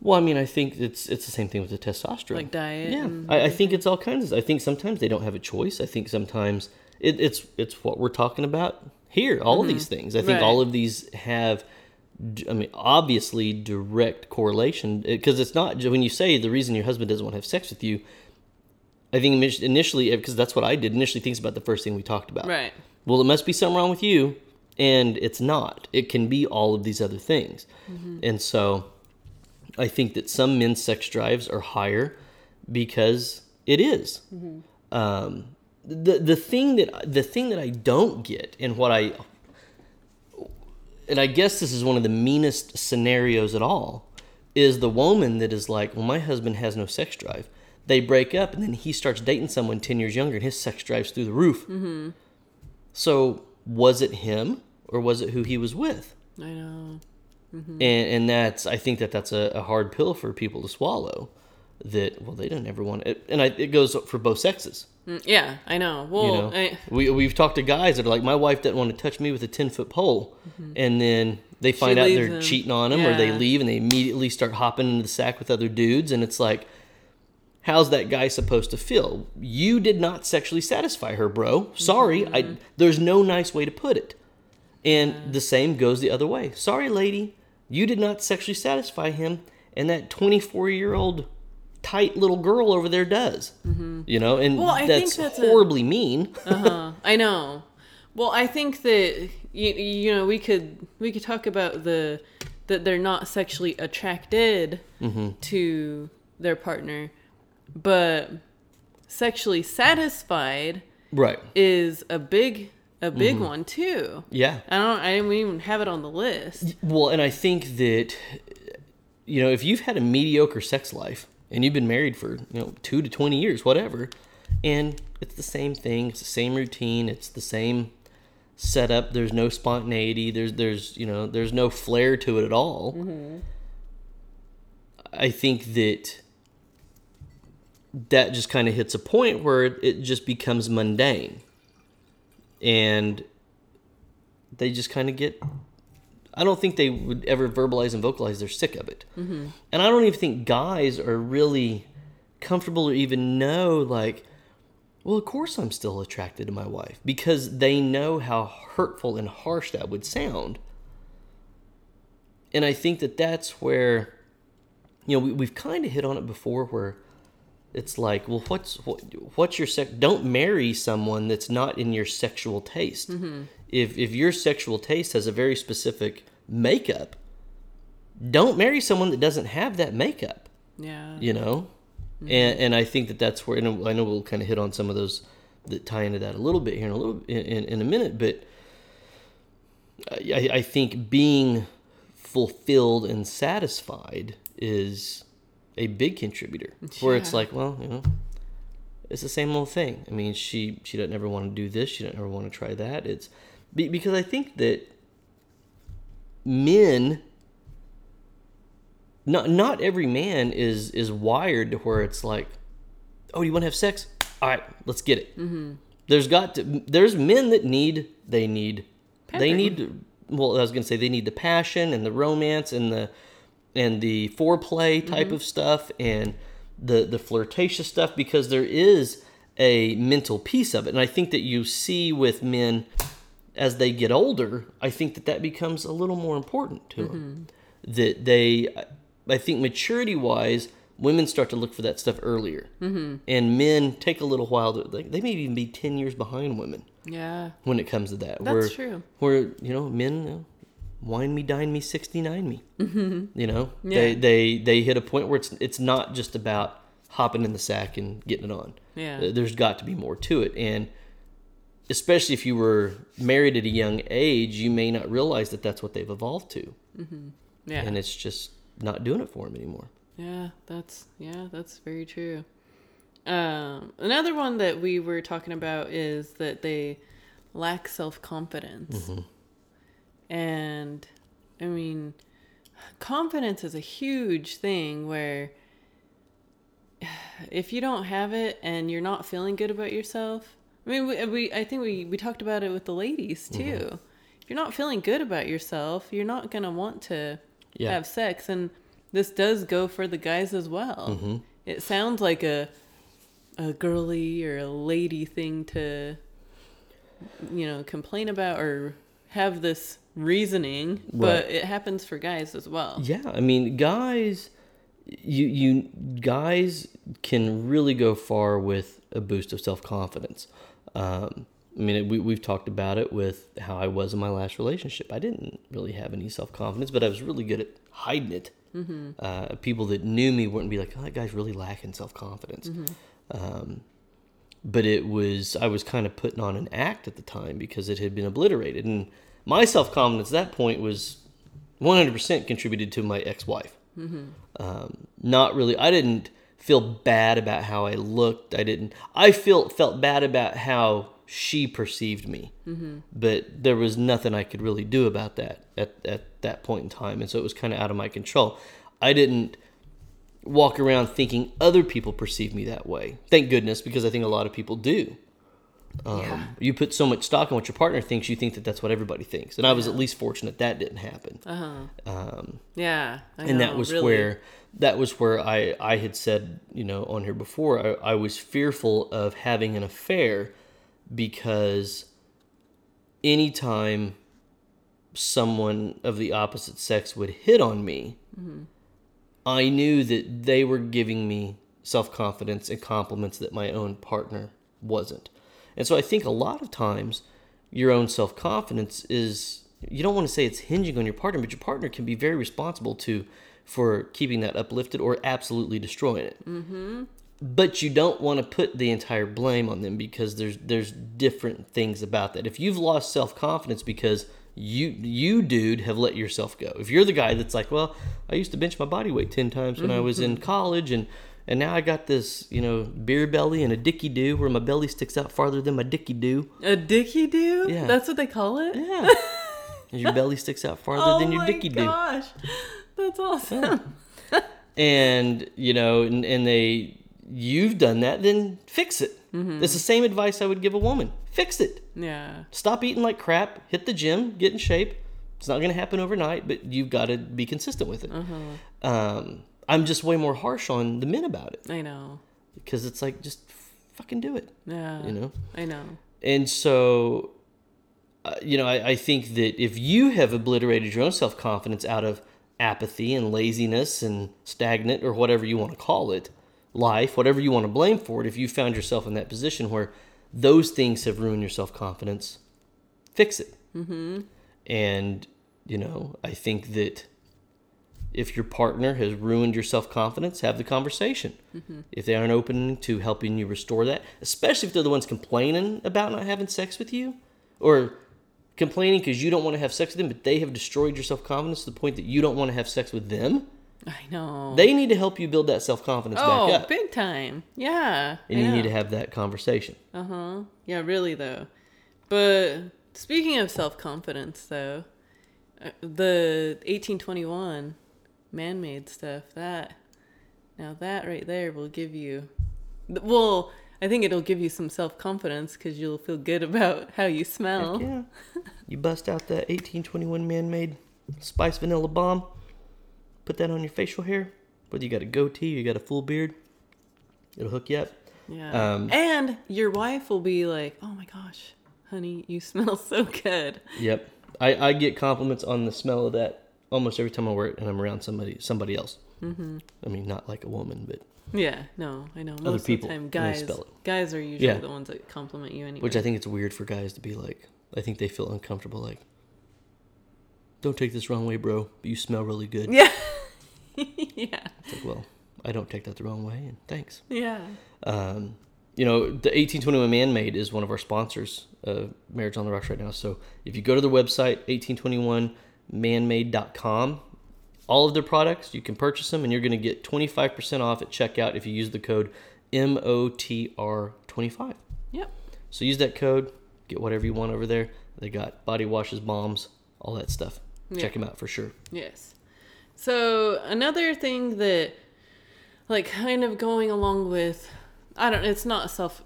Speaker 2: Well, I mean, I think it's it's the same thing with the testosterone.
Speaker 1: Like diet
Speaker 2: Yeah, I, I think it's all kinds of. I think sometimes they don't have a choice. I think sometimes it, it's it's what we're talking about. here. All of mm-hmm. these things. I think
Speaker 1: Mm-hmm. Right.
Speaker 2: all of these have. I mean, obviously, direct correlation eh, because it's not when you say the reason your husband doesn't want to have sex with you. I think initially, eh, because that's what I did. Initially, thinks about the first thing we talked about.
Speaker 1: Right.
Speaker 2: Well, it must be something wrong with you, and it's not. It can be all of these other things, mm-hmm. and so I think that some men's sex drives are higher because it is. Um, the the thing that the thing that I don't get, and what I and I guess this is one of the meanest scenarios at all, is the woman that is like, well, my husband has no sex drive. They break up, and then he starts dating someone ten years younger, and his sex drive's through the roof. Mm-hmm. So was it him, or was it who he was with?
Speaker 1: I know. Mm-hmm.
Speaker 2: and and that's I think that that's a, a hard pill for people to swallow. That well, they don't ever want it, and I, it goes for both sexes.
Speaker 1: Mm, Yeah, I know. Well,
Speaker 2: You know,
Speaker 1: I,
Speaker 2: we we've talked to guys that are like, my wife doesn't want to touch me with a ten foot pole, mm-hmm. and then they find out they're
Speaker 1: him.
Speaker 2: cheating on him, or they leave and they immediately start hopping into the sack with other dudes, and it's like, how's that guy supposed to feel? You did not sexually satisfy her, bro. Sorry, I. Mm-hmm. There's no nice way to put it, and the same goes the other way. Sorry, lady, you did not sexually satisfy him, and that 24 year old tight little girl over there does. You know, and
Speaker 1: Well,
Speaker 2: that's,
Speaker 1: that's a-
Speaker 2: horribly mean.
Speaker 1: uh-huh. I know. Well, I think that you, you know we could we could talk about the that they're not sexually attracted to their partner, but sexually satisfied
Speaker 2: Right.
Speaker 1: is a big a big mm-hmm. one too.
Speaker 2: Yeah.
Speaker 1: I don't I didn't even have it on the list.
Speaker 2: Well, and I think that you know, if you've had a mediocre sex life and you've been married for, you know, 2 to 20 years, whatever, and it's the same thing, it's the same routine, it's the same setup, there's no spontaneity, there's there's, you know, there's no flair to it at all. Mm-hmm. I think that that just kind of hits a point where it just becomes mundane. And they just kind of get I don't think they would ever verbalize and vocalize they're sick of it. Mm-hmm. And I don't even think guys are really comfortable or even know, like, well, of course I'm still attracted to my wife because they know how hurtful and harsh that would sound. And I think that that's where, you know, we, we've kind of hit on it before where it's like, well, what's what, what's your sex? Don't marry someone that's not in your sexual taste. Mm-hmm. If if your sexual taste has a very specific makeup, don't marry someone that doesn't have that makeup.
Speaker 1: Yeah.
Speaker 2: You know, mm-hmm. and and I think that that's where and I know we'll kind of hit on some of those that tie into that a little bit here in a little in, in a minute, but I, I think being fulfilled and satisfied is a big contributor. Where it's like, well, you know, it's the same old thing. I mean, she she doesn't ever want to do this. She doesn't ever want to try that. It's because I think that men. Not not every man is is wired to where it's like, oh, you want to have sex? All right, let's get it. Mm-hmm. There's got to there's men that need they need they need well I was gonna say they need the passion and the romance and the and the foreplay type of stuff and the the flirtatious stuff because there is a mental piece of it and I think that you see with men as they get older I think that that becomes a little more important to them that they I think maturity wise women start to look for that stuff earlier mm-hmm. and men take a little while to they, they may even be 10 years behind women
Speaker 1: Yeah.
Speaker 2: when it comes to that
Speaker 1: That's
Speaker 2: where,
Speaker 1: true.
Speaker 2: where you know men wine me dine me 69 me. Mm-hmm. You know?
Speaker 1: Yeah.
Speaker 2: they they they hit a point where it's it's not just about hopping in the sack and getting it on.
Speaker 1: Yeah.
Speaker 2: There's got to be more to it. And especially if you were married at a young age you may not realize that that's what they've evolved to. Mm-hmm.
Speaker 1: Yeah.
Speaker 2: and it's just not doing it for them anymore.
Speaker 1: Yeah, that's yeah, that's very true. Um, another one that we were talking about is that they lack self confidence, mm-hmm. And I mean, confidence is a huge thing where if you don't have it and you're not feeling good about yourself, I mean, we, we I think we we talked about it with the ladies too. If you're not feeling good about yourself, you're not gonna want to
Speaker 2: Yeah.
Speaker 1: have sex, and this does go for the guys as well.
Speaker 2: Mm-hmm.
Speaker 1: It sounds like a a girly or a lady thing to you know, complain about or have this reasoning, but
Speaker 2: Right.
Speaker 1: it happens for guys as well.
Speaker 2: Yeah, I mean, guys, you you guys can really go far with a boost of self confidence. Um, I mean, we we've talked about it with how I was in my last relationship. I didn't really have any self confidence, but I was really good at hiding it. Mm-hmm. Uh, people that knew me wouldn't be like, "Oh, that guy's really lacking self confidence." Um, but it was I was kind of putting on an act at the time because it had been obliterated, and my self confidence at that point was 100% contributed to my ex-wife. Um, not really. I didn't feel bad about how I looked. I didn't. I felt felt bad about how she perceived me. But there was nothing I could really do about that at at that point in time, and so it was kind of out of my control. I didn't walk around thinking other people perceive me that way. Thank goodness, because I think a lot of people do. Um,
Speaker 1: Yeah.
Speaker 2: You put so much stock in what your partner thinks, you think that that's what everybody thinks. And I was at least fortunate that didn't happen. Uh Um,
Speaker 1: Yeah. I
Speaker 2: and that was
Speaker 1: really.
Speaker 2: where that was where I I had said you know on here before I, I was fearful of having an affair because anytime someone of the opposite sex would hit on me, I knew that they were giving me self confidence and compliments that my own partner wasn't. And so I think a lot of times your own self confidence is you don't want to say it's hinging on your partner, but your partner can be very responsible to for keeping that uplifted or absolutely destroying it. Mm-hmm. But you don't want to put the entire blame on them because there's there's different things about that. If you've lost self confidence because you you dude have let yourself go. If you're the guy that's like, well, I used to bench my body weight ten times when I was in mm-hmm. college, and and now I got this you know beer belly and a dicky do where my belly sticks out farther than my dicky do.
Speaker 1: A dicky do?
Speaker 2: Yeah.
Speaker 1: That's what they call it?
Speaker 2: Yeah, your belly sticks out farther
Speaker 1: Oh
Speaker 2: than your dicky do.
Speaker 1: gosh. That's awesome.
Speaker 2: and you know and, and they you've done that then fix it. It's the same advice i would give a woman. Fix it.
Speaker 1: Yeah.
Speaker 2: stop eating like crap. Hit the gym. Get in shape. It's not going to happen overnight but you've got to be consistent with it. Um, i'm just way more harsh on the men about it.
Speaker 1: I know.
Speaker 2: because it's like just fucking do it.
Speaker 1: Yeah.
Speaker 2: you know?
Speaker 1: I know.
Speaker 2: and so uh, you know I, I think that if you have obliterated your own self-confidence out of apathy and laziness and stagnant or whatever you want to call it life whatever you want to blame for it if you found yourself in that position where those things have ruined your self-confidence fix it. Mm-hmm. and you know i think that if your partner has ruined your self-confidence have the conversation. If they aren't open to helping you restore that especially if they're the ones complaining about not having sex with you or complaining because you don't want to have sex with them but they have destroyed your self-confidence to the point that you don't want to have sex with them
Speaker 1: I know.
Speaker 2: they need to help you build that self-confidence
Speaker 1: oh,
Speaker 2: back up
Speaker 1: big time. Yeah.
Speaker 2: and you need to have that conversation
Speaker 1: Uh huh. Yeah, really though. But speaking of self confidence, though, uh, the 1821 man made stuff that now that right there will give you, well, I think it'll give you some self confidence because you'll feel good about how you smell.
Speaker 2: yeah you bust out that 1821 man-made spice vanilla balm put that on your facial hair whether you got a goatee you got a full beard it'll hook you up
Speaker 1: Yeah.
Speaker 2: Um,
Speaker 1: and your wife will be like, "Oh my gosh, honey, you smell so good."
Speaker 2: Yep. I, I get compliments on the smell of that almost every time I wear it and I'm around somebody somebody else. Mm-hmm. I mean, not like a woman, but
Speaker 1: Yeah, no, I know. Most
Speaker 2: people,
Speaker 1: of the time, guys guys are usually
Speaker 2: Yeah.
Speaker 1: the ones that compliment you anyway.
Speaker 2: which I think it's weird for guys to be like. I think they feel uncomfortable. Like, don't take this wrong way, bro. But you smell really good.
Speaker 1: yeah, yeah,
Speaker 2: It's like, well, I don't take that the wrong way, and thanks.
Speaker 1: yeah.
Speaker 2: Um, you know, the 1821 Man Made is one of our sponsors of Marriage on the Rocks right now. So if you go to their website, 1821manmade.com, all of their products, you can purchase them and you're going to get 25% off at checkout if you use the code MOTR25.
Speaker 1: Yep.
Speaker 2: So use that code, get whatever you want over there. They got body washes, balms, all that stuff.
Speaker 1: Yeah.
Speaker 2: Check them out for sure.
Speaker 1: Yes. So another thing that, like, kind of going along with, I don't. It's not self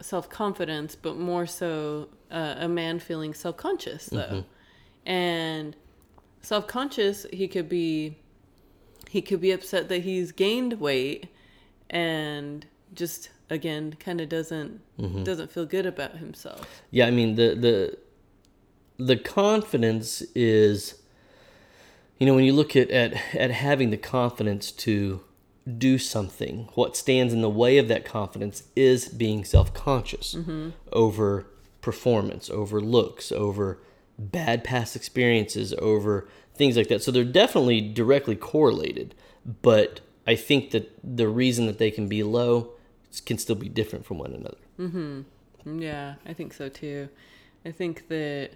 Speaker 1: self confidence, but more so uh, a man feeling self conscious though, and self conscious. He could be, he could be upset that he's gained weight, and just again kind of doesn't
Speaker 2: Mm-hmm.
Speaker 1: doesn't feel good about himself.
Speaker 2: Yeah, I mean the the the confidence is you know when you look at at, at having the confidence to do something what stands in the way of that confidence is being self-conscious mm-hmm. over performance over looks over bad past experiences over things like that. So they're definitely directly correlated but i think that the reason that they can be low can still be different from one another. Mm-hmm.
Speaker 1: Yeah, I think so too. I think that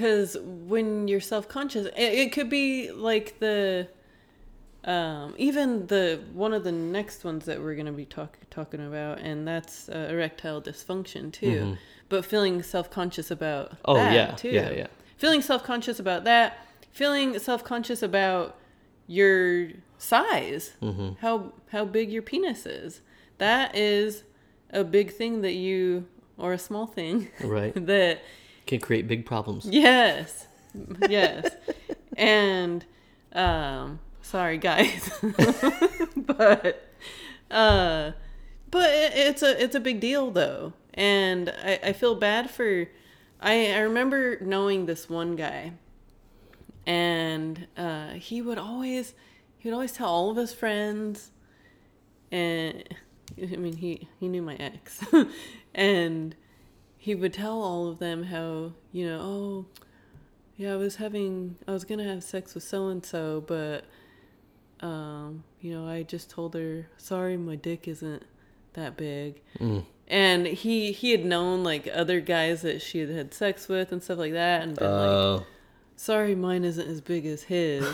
Speaker 1: because when you're self conscious, it, it could be like the um, even the one of the next ones that we're gonna be talk, talking about, and that's uh, erectile dysfunction too. But feeling self conscious about
Speaker 2: Oh,
Speaker 1: that
Speaker 2: yeah,
Speaker 1: too.
Speaker 2: yeah, yeah.
Speaker 1: Feeling self conscious about that. Feeling self conscious about your size,
Speaker 2: Mm-hmm.
Speaker 1: how how big your penis is. That is a big thing that you, or a small thing
Speaker 2: right
Speaker 1: that
Speaker 2: can create big problems
Speaker 1: Yes. Yes. and um sorry guys. but uh but it's a it's a big deal though. And I, I feel bad for I, I remember knowing this one guy and uh he would always he would always tell all of his friends and I mean he he knew my ex and he would tell all of them how you know oh yeah i was having i was gonna have sex with so and so but um you know i just told her sorry my dick isn't that big.
Speaker 2: Mm.
Speaker 1: and he he had known like other guys that she had had sex with and stuff like that and been like
Speaker 2: uh,
Speaker 1: sorry mine isn't as big as his.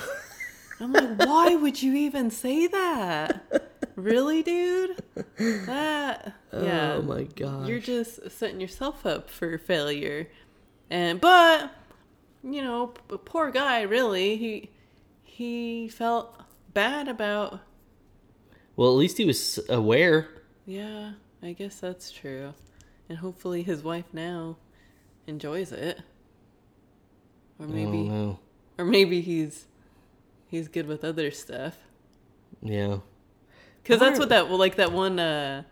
Speaker 1: I'm like why would you even say that really dude? That oh yeah.
Speaker 2: oh my god
Speaker 1: you're just setting yourself up for failure. And but you know p- poor guy really. He he felt bad about
Speaker 2: well at least he was aware.
Speaker 1: Yeah i guess that's true. And hopefully his wife now enjoys it. Or maybe or maybe he's he's good with other stuff.
Speaker 2: Yeah
Speaker 1: Because that's what that well, like that one uh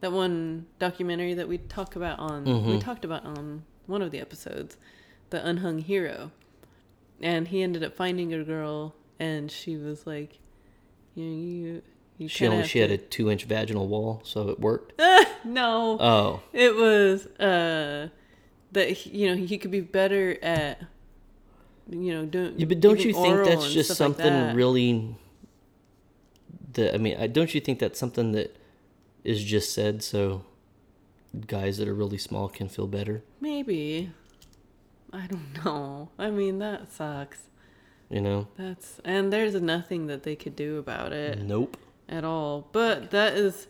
Speaker 1: that one documentary that we talk about on we
Speaker 2: Mhm.
Speaker 1: talked about on one of the episodes, the unhung hero, and he ended up finding a girl, and she was like, you know, you you
Speaker 2: she only she had a two inch vaginal wall so it worked?
Speaker 1: No,
Speaker 2: oh.
Speaker 1: It was uh that you know he could be better at you know doing
Speaker 2: yeah but don't you think that's just
Speaker 1: stuff like
Speaker 2: something
Speaker 1: that.
Speaker 2: really that i mean I, don't you think that's something that is just said so guys that are really small can feel better
Speaker 1: maybe I don't know I mean that sucks.
Speaker 2: you know
Speaker 1: That's and there's nothing that they could do about it
Speaker 2: nope
Speaker 1: at all. But that is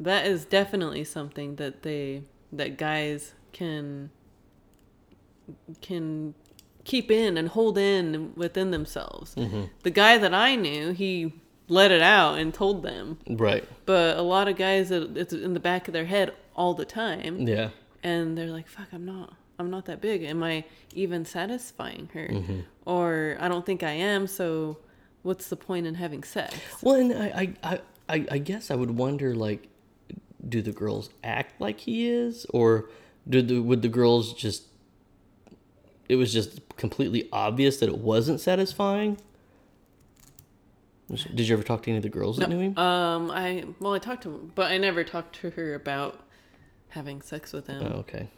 Speaker 1: that is definitely something that they that guys can can keep in and hold in within themselves.
Speaker 2: hmm
Speaker 1: The guy that I knew, he let it out and told them.
Speaker 2: right
Speaker 1: But a lot of guys it- it's in the back of their head all the time
Speaker 2: yeah
Speaker 1: and they're like fuck i'm not i'm not that big am i even satisfying her
Speaker 2: Mm-hmm.
Speaker 1: or i don't think i am so what's the point in having sex
Speaker 2: Well, and I, I, I, I I guess I would wonder, like, do the girls act like he is, or do the would the girls just? It was just completely obvious that it wasn't satisfying. Did you ever talk to any of the girls that knew him?
Speaker 1: um i well i talked to him but i never talked to her about having sex with him
Speaker 2: Oh, okay,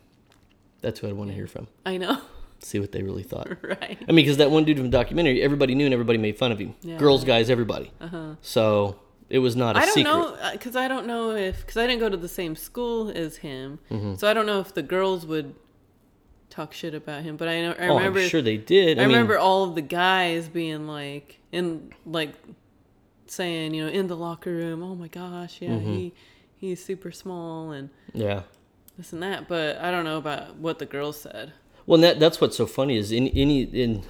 Speaker 2: that's who I'd want to hear from.
Speaker 1: i know
Speaker 2: See what they really thought.
Speaker 1: right
Speaker 2: I mean, because that one dude from the documentary, everybody knew and everybody made fun of him.
Speaker 1: Yeah.
Speaker 2: Girls, guys, everybody.
Speaker 1: uh-huh
Speaker 2: So it was not a
Speaker 1: i don't
Speaker 2: secret.
Speaker 1: know because i don't know if because i didn't go to the same school as him
Speaker 2: Mm-hmm.
Speaker 1: so i don't know if the girls would talk shit about him but i know i
Speaker 2: oh,
Speaker 1: remember
Speaker 2: I'm sure they did.
Speaker 1: I,
Speaker 2: I, mean,
Speaker 1: remember all of the guys being like in like saying, you know, in the locker room, oh my gosh, yeah,
Speaker 2: Mm-hmm.
Speaker 1: he he's super small and
Speaker 2: Yeah.
Speaker 1: this and that. But I don't know about what the girls said.
Speaker 2: Well, and that that's what's so funny is in any in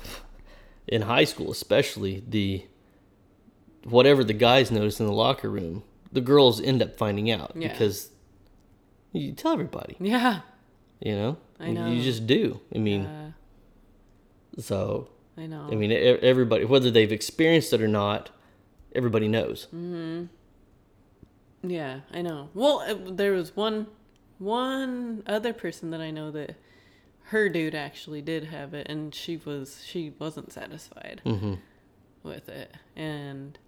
Speaker 2: in high school, especially the whatever the guys notice in the locker room, the girls end up finding out
Speaker 1: Yeah.
Speaker 2: because you tell everybody,
Speaker 1: Yeah,
Speaker 2: you know,
Speaker 1: I
Speaker 2: You-
Speaker 1: know.
Speaker 2: you just do. I mean, so
Speaker 1: I know.
Speaker 2: I mean, everybody, whether they've experienced it or not, everybody knows.
Speaker 1: Yeah, I know. Well, uh, there was one one other person that I know that her dude actually did have it, and she was she wasn't satisfied
Speaker 2: Mm-hmm.
Speaker 1: with it, and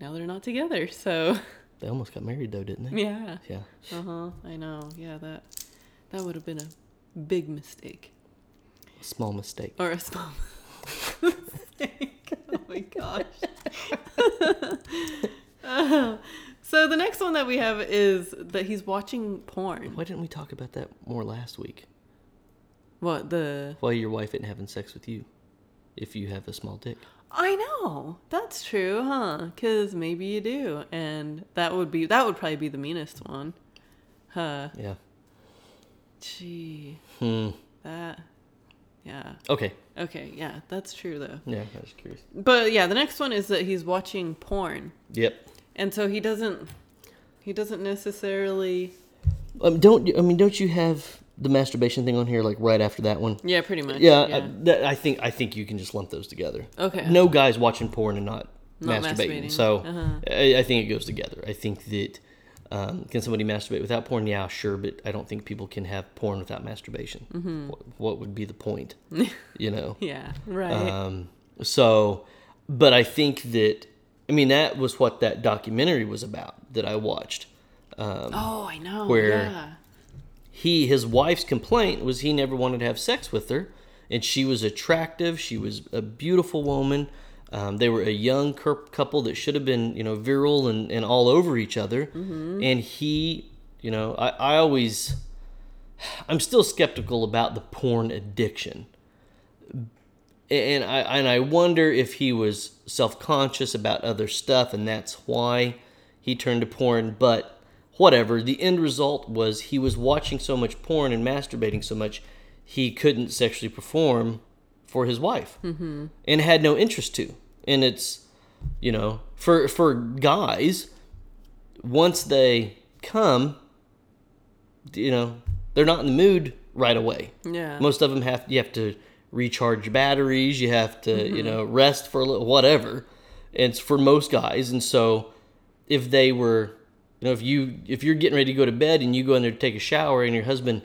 Speaker 1: now they're not together. So
Speaker 2: They almost got married though, didn't they?
Speaker 1: yeah,
Speaker 2: Yeah.
Speaker 1: uh huh. I know. Yeah, that that would have been a big mistake
Speaker 2: A small mistake.
Speaker 1: or a small mistake. Oh my gosh. So the next one that we have is that he's watching porn.
Speaker 2: Why didn't we talk about that more last week?
Speaker 1: What the?
Speaker 2: Why your wife isn't having sex with you if you have a small dick?
Speaker 1: I know that's true, huh? Because maybe you do, and that would be that would probably be the meanest one, huh?
Speaker 2: Yeah.
Speaker 1: Gee,
Speaker 2: Hmm.
Speaker 1: that. Yeah.
Speaker 2: Okay.
Speaker 1: Okay. Yeah, that's true though.
Speaker 2: Yeah, I was curious.
Speaker 1: But yeah, the next one is that he's watching porn,
Speaker 2: Yep.
Speaker 1: and so he doesn't. He doesn't necessarily.
Speaker 2: Um, don't I mean? Don't you have the masturbation thing on here like right after that one?
Speaker 1: Yeah, pretty much.
Speaker 2: Yeah,
Speaker 1: Yeah.
Speaker 2: I, that, I think I think you can just lump those together.
Speaker 1: Okay.
Speaker 2: No guys watching porn and not,
Speaker 1: Not
Speaker 2: masturbating.
Speaker 1: masturbating.
Speaker 2: So
Speaker 1: Uh-huh.
Speaker 2: I, I think it goes together. I think that um, can somebody masturbate without porn? Yeah, sure, but I don't think people can have porn without masturbation.
Speaker 1: Mm-hmm.
Speaker 2: What, what would be the point? you know.
Speaker 1: Yeah. Right.
Speaker 2: Um, so, but I think that I mean that was what that documentary was about that I watched. Um,
Speaker 1: oh, I know.
Speaker 2: where-
Speaker 1: Yeah.
Speaker 2: he his wife's complaint was he never wanted to have sex with her and she was attractive she was a beautiful woman um, they were a young couple that should have been you know virile and, and all over each other. And he you know I, I always i'm still skeptical about the porn addiction. And I and I wonder if he was self-conscious about other stuff and that's why he turned to porn. But whatever the end result was he was watching so much porn and masturbating so much he couldn't sexually perform for his wife mm-hmm. and had no interest to and it's you know for for guys once they come you know they're not in the mood right away
Speaker 1: Yeah.
Speaker 2: most of them have you have to recharge batteries you have to you know rest for a little whatever it's for most guys and so if they were you know if you if you're getting ready to go to bed and you go in there to take a shower and your husband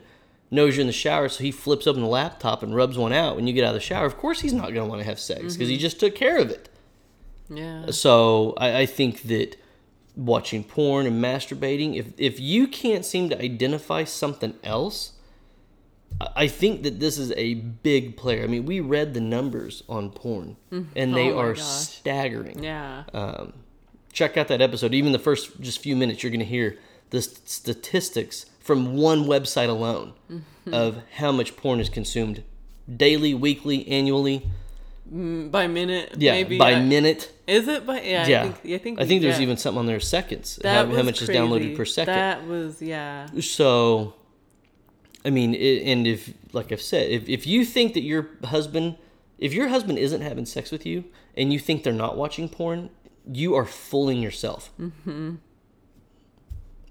Speaker 2: knows you're in the shower so he flips open the laptop and rubs one out when you get out of the shower of course he's not going to want to have sex because he just took care of it
Speaker 1: yeah.
Speaker 2: so I, I think that watching porn and masturbating, if if you can't seem to identify something else, I- I think that this is a big player. I mean, we read the numbers on porn, and they
Speaker 1: Oh
Speaker 2: are
Speaker 1: gosh.
Speaker 2: staggering.
Speaker 1: Yeah.
Speaker 2: Um, check out that episode. Even the first just few minutes, you're going to hear the st- statistics from one website alone of how much porn is consumed daily, weekly, annually.
Speaker 1: by minute.
Speaker 2: Yeah,
Speaker 1: maybe
Speaker 2: by
Speaker 1: I-
Speaker 2: minute.
Speaker 1: Is it by? Yeah.
Speaker 2: Yeah,
Speaker 1: I think, I think,
Speaker 2: I think there's
Speaker 1: yeah.
Speaker 2: even something on there seconds.
Speaker 1: That
Speaker 2: How, how much is downloaded per second?
Speaker 1: That was yeah.
Speaker 2: So, I mean, it, and if, like I've said, if, if you think that your husband, if your husband isn't having sex with you and you think they're not watching porn, you are fooling yourself. Mm-hmm.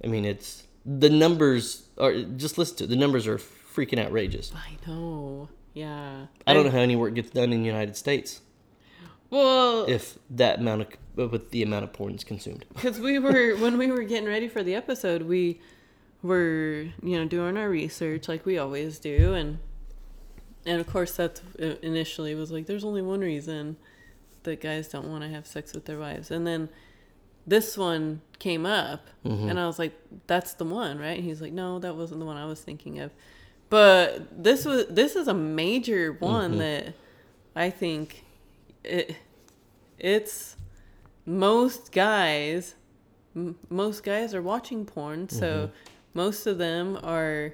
Speaker 2: I mean, it's the numbers are just listen to it. The numbers are freaking outrageous.
Speaker 1: I know. Yeah.
Speaker 2: I don't know how any work gets done in the United States
Speaker 1: Well,
Speaker 2: if that amount of with the amount of porn is consumed.
Speaker 1: because we were when we were getting ready for the episode, we were you know doing our research like we always do, and and of course that's uh, initially was like there's only one reason that guys don't want to have sex with their wives, and then this one came up, mm-hmm. and I was like, that's the one, right? And he's like, no, that wasn't the one I was thinking of, but this was this is a major one mm-hmm. that I think it it's most guys m- most guys are watching porn so mm-hmm. most of them are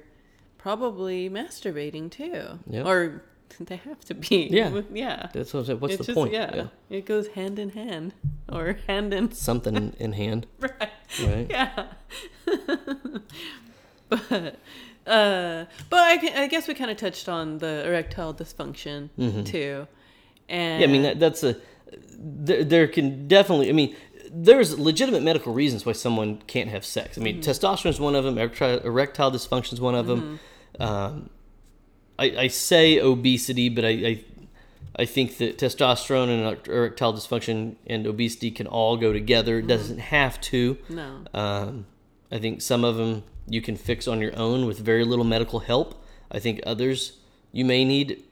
Speaker 1: probably masturbating too.
Speaker 2: Yep.
Speaker 1: or they have to be
Speaker 2: Yeah.
Speaker 1: yeah
Speaker 2: That's what I'm saying. What's
Speaker 1: it's
Speaker 2: the
Speaker 1: just
Speaker 2: point?
Speaker 1: yeah, it goes hand in hand or hand in
Speaker 2: Something in, hand,
Speaker 1: right
Speaker 2: right?
Speaker 1: yeah but uh but I, I guess we kind of touched on the erectile dysfunction too and
Speaker 2: Mm-hmm. Yeah, I mean that, that's a there, there can definitely. I mean, there's legitimate medical reasons why someone can't have sex. I mean, testosterone is one of them. Erectile, erectile dysfunction is one of them. Um, I, I say obesity, but I, I I think that testosterone and erectile dysfunction and obesity can all go together. It doesn't have to.
Speaker 1: no
Speaker 2: Um, I think some of them you can fix on your own with very little medical help. I think others you may need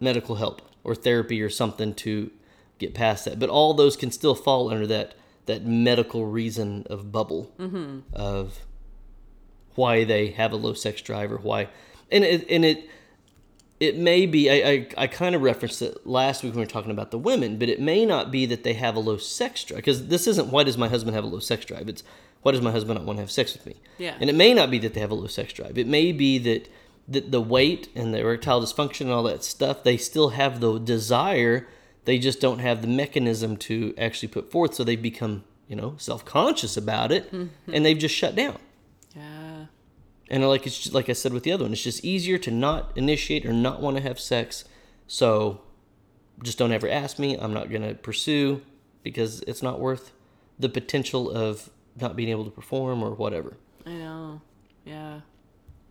Speaker 2: medical help or therapy or something to get past that. But all those can still fall under that that medical reason of bubble of why they have a low sex drive or why and it and it it may be I, I, I kind of referenced it last week when we were talking about the women, but it may not be that they have a low sex drive because this isn't why does my husband have a low sex drive? It's why does my husband not want to have sex with me?
Speaker 1: Yeah.
Speaker 2: And it may not be that they have a low sex drive. It may be that that the weight and the erectile dysfunction and all that stuff, they still have the desire, they just don't have the mechanism to actually put forth, so they've become, you know, self conscious about it mm-hmm. and they've just shut down. And like it's just, like I said with the other one, it's just easier to not initiate or not want to have sex. So just don't ever ask me. I'm not gonna pursue because it's not worth the potential of not being able to perform or whatever.
Speaker 1: I know. Yeah.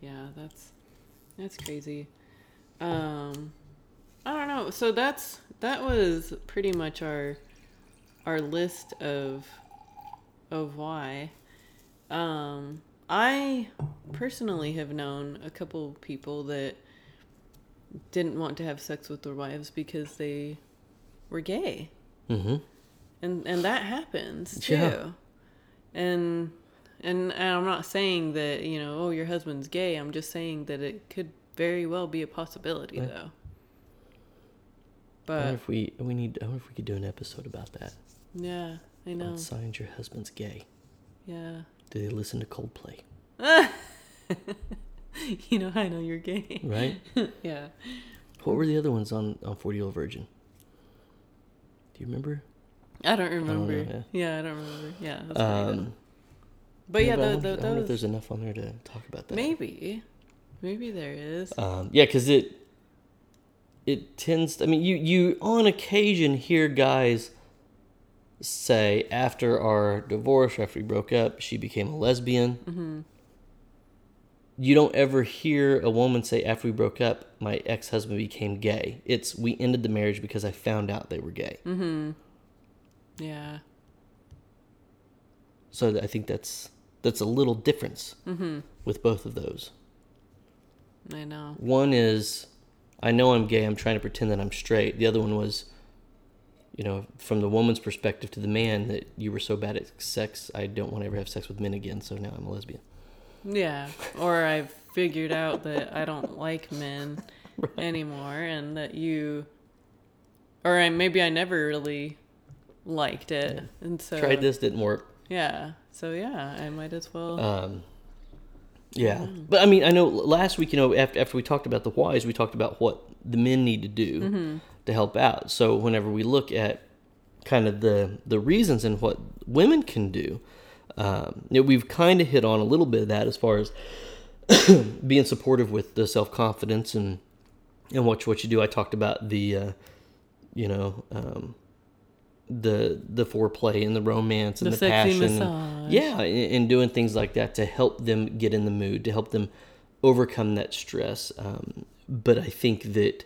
Speaker 1: Yeah, that's that's crazy. Um I don't know. So that's that was pretty much our our list of of why. Um I personally have known a couple people that didn't want to have sex with their wives because they were gay.
Speaker 2: Mm-hmm.
Speaker 1: and and that happens too
Speaker 2: Yeah.
Speaker 1: and and and i'm not saying that you know oh your husband's gay i'm just saying that it could very well be a possibility
Speaker 2: Right.
Speaker 1: though
Speaker 2: I
Speaker 1: but
Speaker 2: wonder if we we need. I wonder if we could do an episode about that.
Speaker 1: yeah i know
Speaker 2: signs your husband's gay?
Speaker 1: yeah
Speaker 2: Do they listen to Coldplay?
Speaker 1: you know i know you're gay
Speaker 2: Right.
Speaker 1: yeah
Speaker 2: what were the other ones on on Forty Year Old Virgin? Do you remember?
Speaker 1: i don't remember
Speaker 2: know,
Speaker 1: yeah. i don't remember yeah that's pretty good.
Speaker 2: Um,
Speaker 1: but yeah,
Speaker 2: I wonder,
Speaker 1: tho-
Speaker 2: I wonder if there's enough on there to talk about that.
Speaker 1: maybe maybe there is
Speaker 2: Um, yeah, because it it tends. To, I mean, you you on occasion hear guys say after our divorce, after we broke up, she became a lesbian.
Speaker 1: mm-hmm.
Speaker 2: You don't ever hear a woman say after we broke up, my ex husband became gay. It's we ended the marriage because I found out they were gay.
Speaker 1: mm-hmm yeah
Speaker 2: So I think that's that's a little difference
Speaker 1: mm-hmm
Speaker 2: with both of those.
Speaker 1: i know
Speaker 2: One is, I know I'm gay. I'm trying to pretend that I'm straight. The other one was, you know, from the woman's perspective to the man that you were so bad at sex, I don't want to ever have sex with men again. So now I'm a lesbian.
Speaker 1: Yeah, or I've figured out that I don't like men anymore, and that you, or I, maybe I never really liked it, and so
Speaker 2: Tried this, didn't work.
Speaker 1: Yeah, so yeah, I might as well.
Speaker 2: Um, yeah, but I mean, I know last week, you know, after after we talked about the whys, we talked about what the men need to do to help out. So whenever we look at kind of the the reasons and what women can do, um, you know, we've kind of hit on a little bit of that as far as being supportive with the self confidence and and what what you do. I talked about the, uh, you know, um, the the foreplay and the romance and
Speaker 1: The
Speaker 2: the, passion.
Speaker 1: massage.
Speaker 2: yeah, and, and doing things like that to help them get in the mood, to help them overcome that stress. Um, but I think that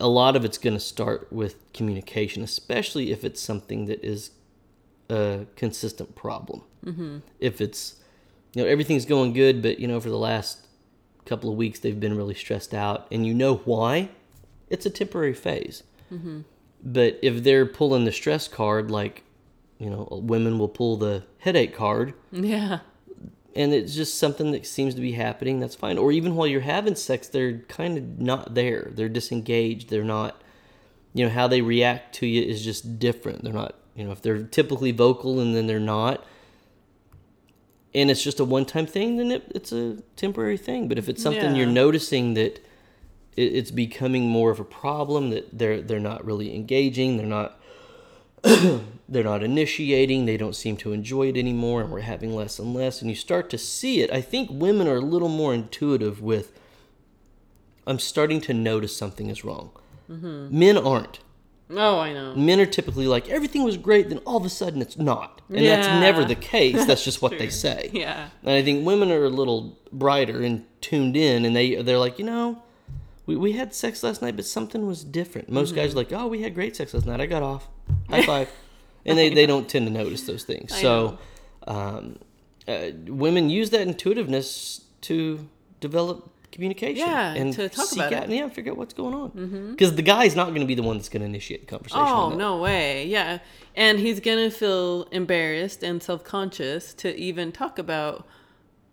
Speaker 2: a lot of it's going to start with communication, especially if it's something that is a consistent problem. Mm-hmm. If it's, you know, everything's going good, but, you know, for the last couple of weeks they've been really stressed out, and you know why, it's a temporary phase. But if they're pulling the stress card, like, you know, women will pull the headache card,
Speaker 1: yeah,
Speaker 2: and it's just something that seems to be happening, that's fine. Or even while you're having sex, they're kind of not there. They're disengaged. They're not, you know, how they react to you is just different. They're not, you know, if they're typically vocal and then they're not, and it's just a one time thing, then it, it's a temporary thing. But if it's something you're noticing that it, it's becoming more of a problem, that they're they're not really engaging, they're not they're not initiating they don't seem to enjoy it anymore and we're having less and less. And you start to see it. I think women are a little more intuitive with i'm starting to notice something is wrong. Men aren't.
Speaker 1: Oh, I know.
Speaker 2: men are typically like everything was great then all of a sudden it's not. And that's never the case. That's just what they say.
Speaker 1: Yeah,
Speaker 2: and i think women are a little brighter and tuned in and they they're like you know we, we had sex last night but something was different. Most
Speaker 1: Mm-hmm.
Speaker 2: guys are like oh we had great sex last night. I got off. High five and they, they don't tend to notice those things
Speaker 1: I
Speaker 2: so um, uh, women use that intuitiveness to develop communication.
Speaker 1: Yeah,
Speaker 2: and
Speaker 1: to talk
Speaker 2: seek
Speaker 1: about
Speaker 2: out,
Speaker 1: it.
Speaker 2: and yeah, figure out what's going on. Because the guy's not going to be the one that's going to initiate the conversation.
Speaker 1: Oh no way! Yeah, and he's gonna feel embarrassed and self conscious to even talk about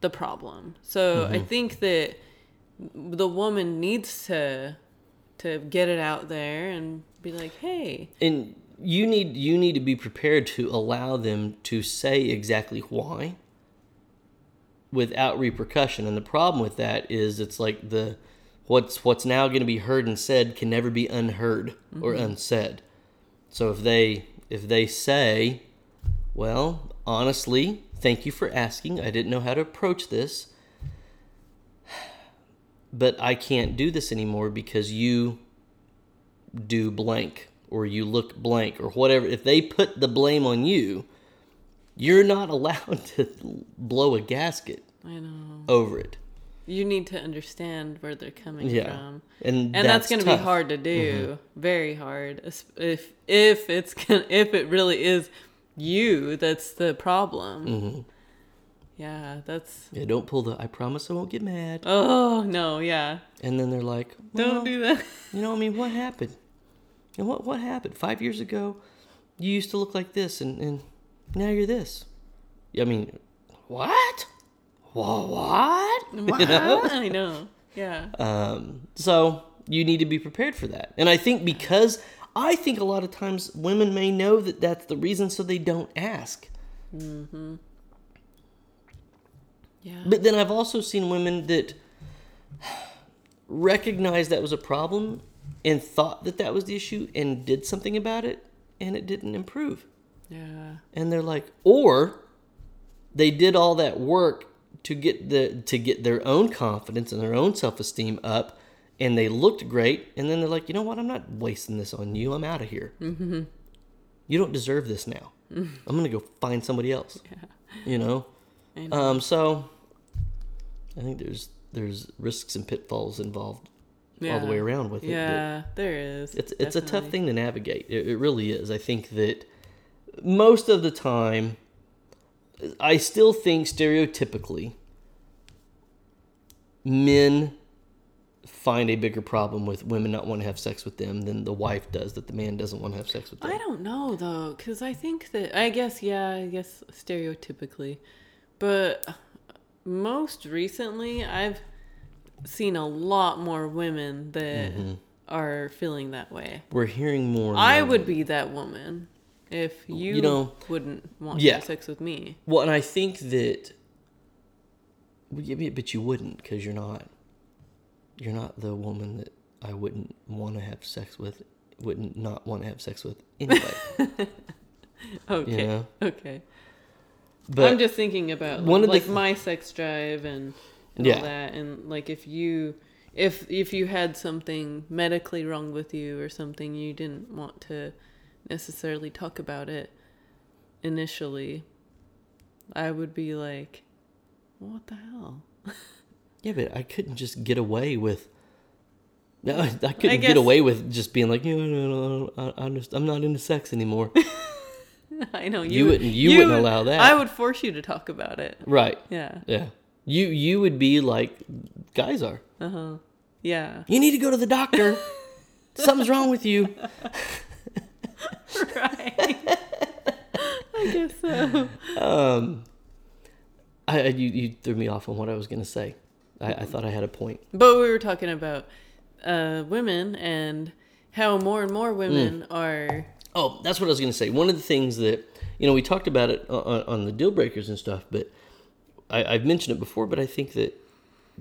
Speaker 1: the problem. So
Speaker 2: Mm-hmm.
Speaker 1: I think that the woman needs to to get it out there and be like, "Hey,
Speaker 2: and you need you need to be prepared to allow them to say exactly why without repercussion. And the problem with that is it's like the what's what's now going to be heard and said can never be unheard or mm-hmm. unsaid. So if they if they say well honestly thank you for asking. I didn't know how to approach this. But i can't do this anymore because you do blank or you look blank or whatever if they put the blame on you you're not allowed to blow a gasket
Speaker 1: I know.
Speaker 2: over it.
Speaker 1: You need to understand where they're coming
Speaker 2: yeah.
Speaker 1: from."
Speaker 2: and
Speaker 1: and that's, going to be.
Speaker 2: Mm-hmm.
Speaker 1: hard to do. Very hard. If if it's if it really is you that's the problem.
Speaker 2: Mm-hmm.
Speaker 1: yeah that's
Speaker 2: yeah don't pull the i promise i won't get mad.
Speaker 1: Oh no yeah.
Speaker 2: And then they're like well,
Speaker 1: don't do that.
Speaker 2: you know what i mean? What happened and what what happened five years ago you used to look like this and and now you're this i mean what Wha- what
Speaker 1: What?
Speaker 2: You know?
Speaker 1: i know yeah
Speaker 2: Um, so you need to be prepared for that. And I think because I think a lot of times women may know that that's the reason, so they don't ask.
Speaker 1: yeah
Speaker 2: But then I've also seen women that recognized that was a problem and thought that that was the issue and did something about it and it didn't improve.
Speaker 1: yeah
Speaker 2: And they're like, or they did all that work to get the to get their own confidence and their own self-esteem up and they looked great and then they're like, "You know what? I'm not wasting this on you. I'm out of here. Mm-hmm. You don't deserve this now. I'm going to go find somebody else." yeah. You know?
Speaker 1: Know.
Speaker 2: Um so I think there's there's risks and pitfalls involved all the way around with it.
Speaker 1: yeah there is
Speaker 2: it's it's a tough thing to navigate. It, it really is. I think that most of the time, I still think stereotypically, men find a bigger problem with women not wanting to have sex with them than the wife does that the man doesn't want to have sex with them.
Speaker 1: I don't know though, because I think that I guess yeah, I guess stereotypically, but most recently I've seen a lot more women that
Speaker 2: Mm-hmm.
Speaker 1: are feeling that way.
Speaker 2: We're hearing more.
Speaker 1: I would be that woman if you,
Speaker 2: know,
Speaker 1: wouldn't want to
Speaker 2: yeah.
Speaker 1: have sex with me.
Speaker 2: Well, and I think that. But you wouldn't because you're not. You're not the woman that I wouldn't want to have sex with. Wouldn't not want to have sex with anyway.
Speaker 1: Okay,
Speaker 2: Yeah.
Speaker 1: okay.
Speaker 2: But
Speaker 1: I'm just thinking about
Speaker 2: one
Speaker 1: like,
Speaker 2: of the
Speaker 1: like my sex drive and, and
Speaker 2: Yeah.
Speaker 1: all that, and like if you if if you had something medically wrong with you or something you didn't want to necessarily talk about it initially, I would be like, what the hell?
Speaker 2: Yeah, but I couldn't just get away with. No, I couldn't
Speaker 1: guess-
Speaker 2: get away with just being like, no, no, no, I'm just, I'm not into sex anymore.
Speaker 1: I know
Speaker 2: You
Speaker 1: would-
Speaker 2: wouldn't- you wouldn't allow that.
Speaker 1: I would force you to talk about it.
Speaker 2: right?
Speaker 1: Yeah.
Speaker 2: Yeah. You you would be like guys are.
Speaker 1: Uh huh. Yeah.
Speaker 2: You need to go to the doctor. Something's wrong with you.
Speaker 1: right. I guess so.
Speaker 2: Um, I, I you, you threw me off on what I was gonna say. I, I thought I had a point.
Speaker 1: But we were talking about uh, women and how more and more women
Speaker 2: Mm.
Speaker 1: are.
Speaker 2: Oh, that's what I was going to say. One of the things that you know we talked about it on, on the deal breakers and stuff, but I, I've mentioned it before. But I think that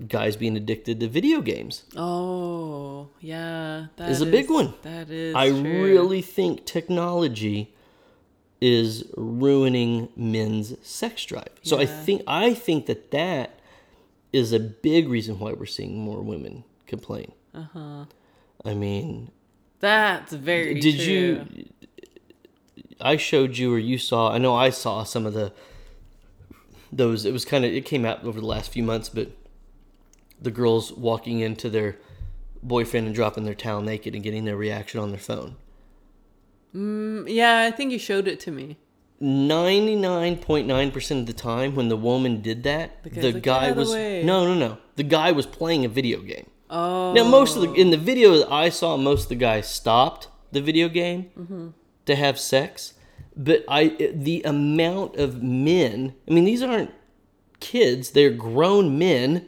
Speaker 2: guys being addicted to video games,
Speaker 1: Oh, yeah. That
Speaker 2: Is a big one.
Speaker 1: That is.
Speaker 2: I
Speaker 1: true.
Speaker 2: really think technology is ruining men's sex drive. So I think I think that that is a big reason why we're seeing more women complain.
Speaker 1: Uh huh.
Speaker 2: I mean,
Speaker 1: That's very.
Speaker 2: did
Speaker 1: true.
Speaker 2: you i showed you or you saw i know i saw some of the those it was kind of it came out over the last few months but the girls walking into their boyfriend and dropping their towel naked and getting their reaction on their phone
Speaker 1: Mm, yeah, I think you showed it to me.
Speaker 2: 99.9% of the time when the woman did that,
Speaker 1: The
Speaker 2: the,
Speaker 1: like,
Speaker 2: guy
Speaker 1: the
Speaker 2: was
Speaker 1: way."
Speaker 2: no, no, no. The guy was playing a video game.
Speaker 1: Oh.
Speaker 2: Now, most of the in the video that I saw, most of the guys stopped the video game
Speaker 1: Mm-hmm.
Speaker 2: to have sex. But I, the amount of men. I mean, these aren't kids; they're grown men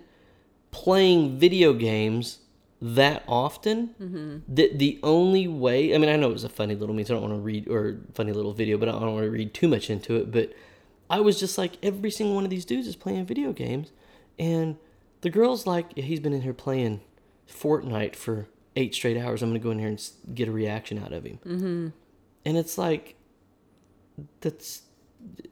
Speaker 2: playing video games that often.
Speaker 1: Mm-hmm.
Speaker 2: That the only way. I mean, I know it was a funny little meme. So I don't want to read or funny little video, but I don't want to read too much into it. But I was just like, every single one of these dudes is playing video games, and the girl's like, yeah, he's been in here playing Fortnite for eight straight hours. I'm gonna go in here and get a reaction out of him. Mm-hmm. And it's like, that's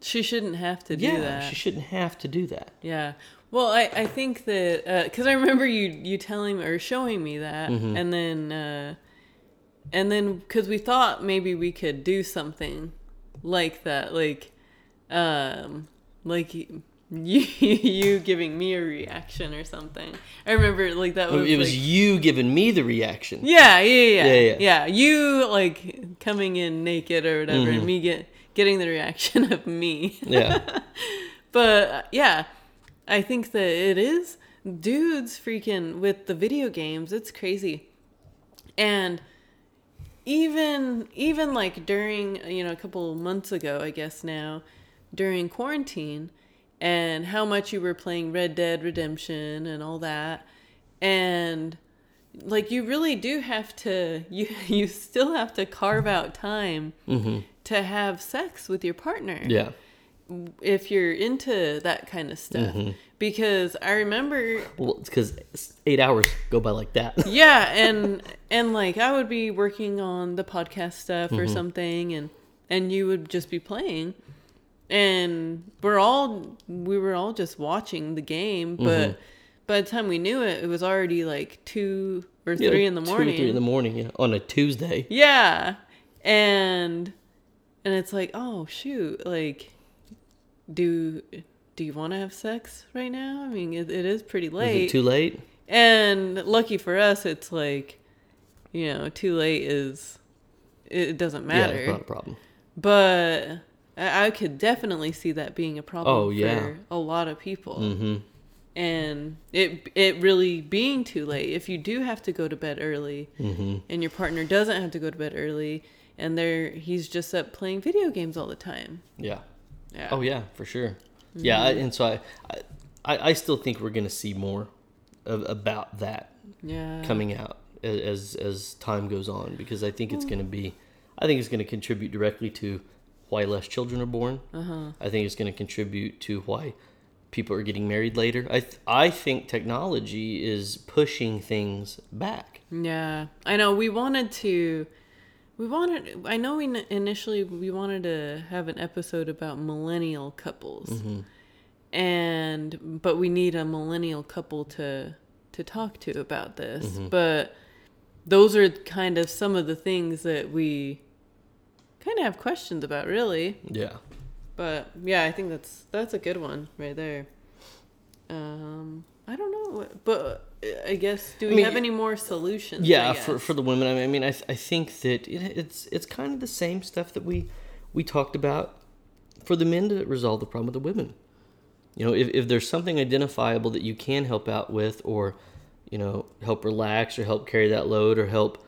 Speaker 1: She shouldn't have to do
Speaker 2: yeah,
Speaker 1: that.
Speaker 2: she shouldn't have to do that.
Speaker 1: Yeah. Well, I, I think that because I remember you you telling or showing me that,
Speaker 2: Mm-hmm.
Speaker 1: and then uh, and then because we thought maybe we could do something like that, like um like you you giving me a reaction or something. I remember like that was
Speaker 2: it was
Speaker 1: like-
Speaker 2: you giving me the reaction.
Speaker 1: yeah, yeah, yeah,
Speaker 2: Yeah,
Speaker 1: yeah,
Speaker 2: yeah.
Speaker 1: You like coming in naked or whatever,
Speaker 2: Mm-hmm.
Speaker 1: and me get getting the reaction of me.
Speaker 2: Yeah,
Speaker 1: But uh, yeah, I think that it is dudes freaking with the video games. It's crazy. And even even like during you know a couple months ago, I guess now during quarantine and how much you were playing Red Dead Redemption and all that and like you really do have to you you still have to carve out time to have sex with your partner.
Speaker 2: Yeah,
Speaker 1: if you're into that kind of stuff. Mm-hmm. Because i remember
Speaker 2: well, because eight hours go by like that.
Speaker 1: yeah and and like i would be working on the podcast stuff or mm-hmm. something and and you would just be playing. And we're all we were all just watching the game but mm-hmm. by the time we knew it it was already like two or
Speaker 2: Yeah,
Speaker 1: three in the
Speaker 2: two or
Speaker 1: morning
Speaker 2: three in the morning, yeah, on a Tuesday.
Speaker 1: yeah and and it's like oh shoot like do do you want to have sex right now i mean it, it is pretty late.
Speaker 2: Is it too late?
Speaker 1: and lucky for us it's like you know too late is it doesn't
Speaker 2: Yeah,
Speaker 1: matter
Speaker 2: it's not a problem.
Speaker 1: but I, I could definitely see that being a problem
Speaker 2: Oh, yeah.
Speaker 1: for a lot of people
Speaker 2: Mm-hmm.
Speaker 1: and it it really being too late if you do have to go to bed early
Speaker 2: Mm-hmm.
Speaker 1: and your partner doesn't have to go to bed early and they're he's just up playing video games all the time
Speaker 2: Yeah.
Speaker 1: yeah
Speaker 2: Oh yeah, for sure. Yeah, I,
Speaker 1: Mm-hmm.
Speaker 2: and so I, I, I still think we're gonna see more of, about that
Speaker 1: yeah
Speaker 2: coming out as as time goes on because I think it's gonna be, I think it's gonna contribute directly to why less children are born.
Speaker 1: uh-huh
Speaker 2: I think it's gonna contribute to why people are getting married later. I th- I think technology is pushing things back.
Speaker 1: Yeah, I know. We wanted to. We wanted. I know. We initially we wanted to have an episode about millennial couples, and but we need a millennial couple to to talk to about this. But those are kind of some of the things that we kind of have questions about, really.
Speaker 2: Yeah.
Speaker 1: But yeah, I think that's that's a good one right there. Um, I don't know, what- but uh, I guess do we
Speaker 2: mean,
Speaker 1: have any more solutions?
Speaker 2: Yeah for, for the women I mean- I mean I, th- I think that it, it's it's kind of the same stuff that we we talked about for the men to resolve the problem with the women you know if, if there's something identifiable that you can help out with or you know help relax or help carry that load or help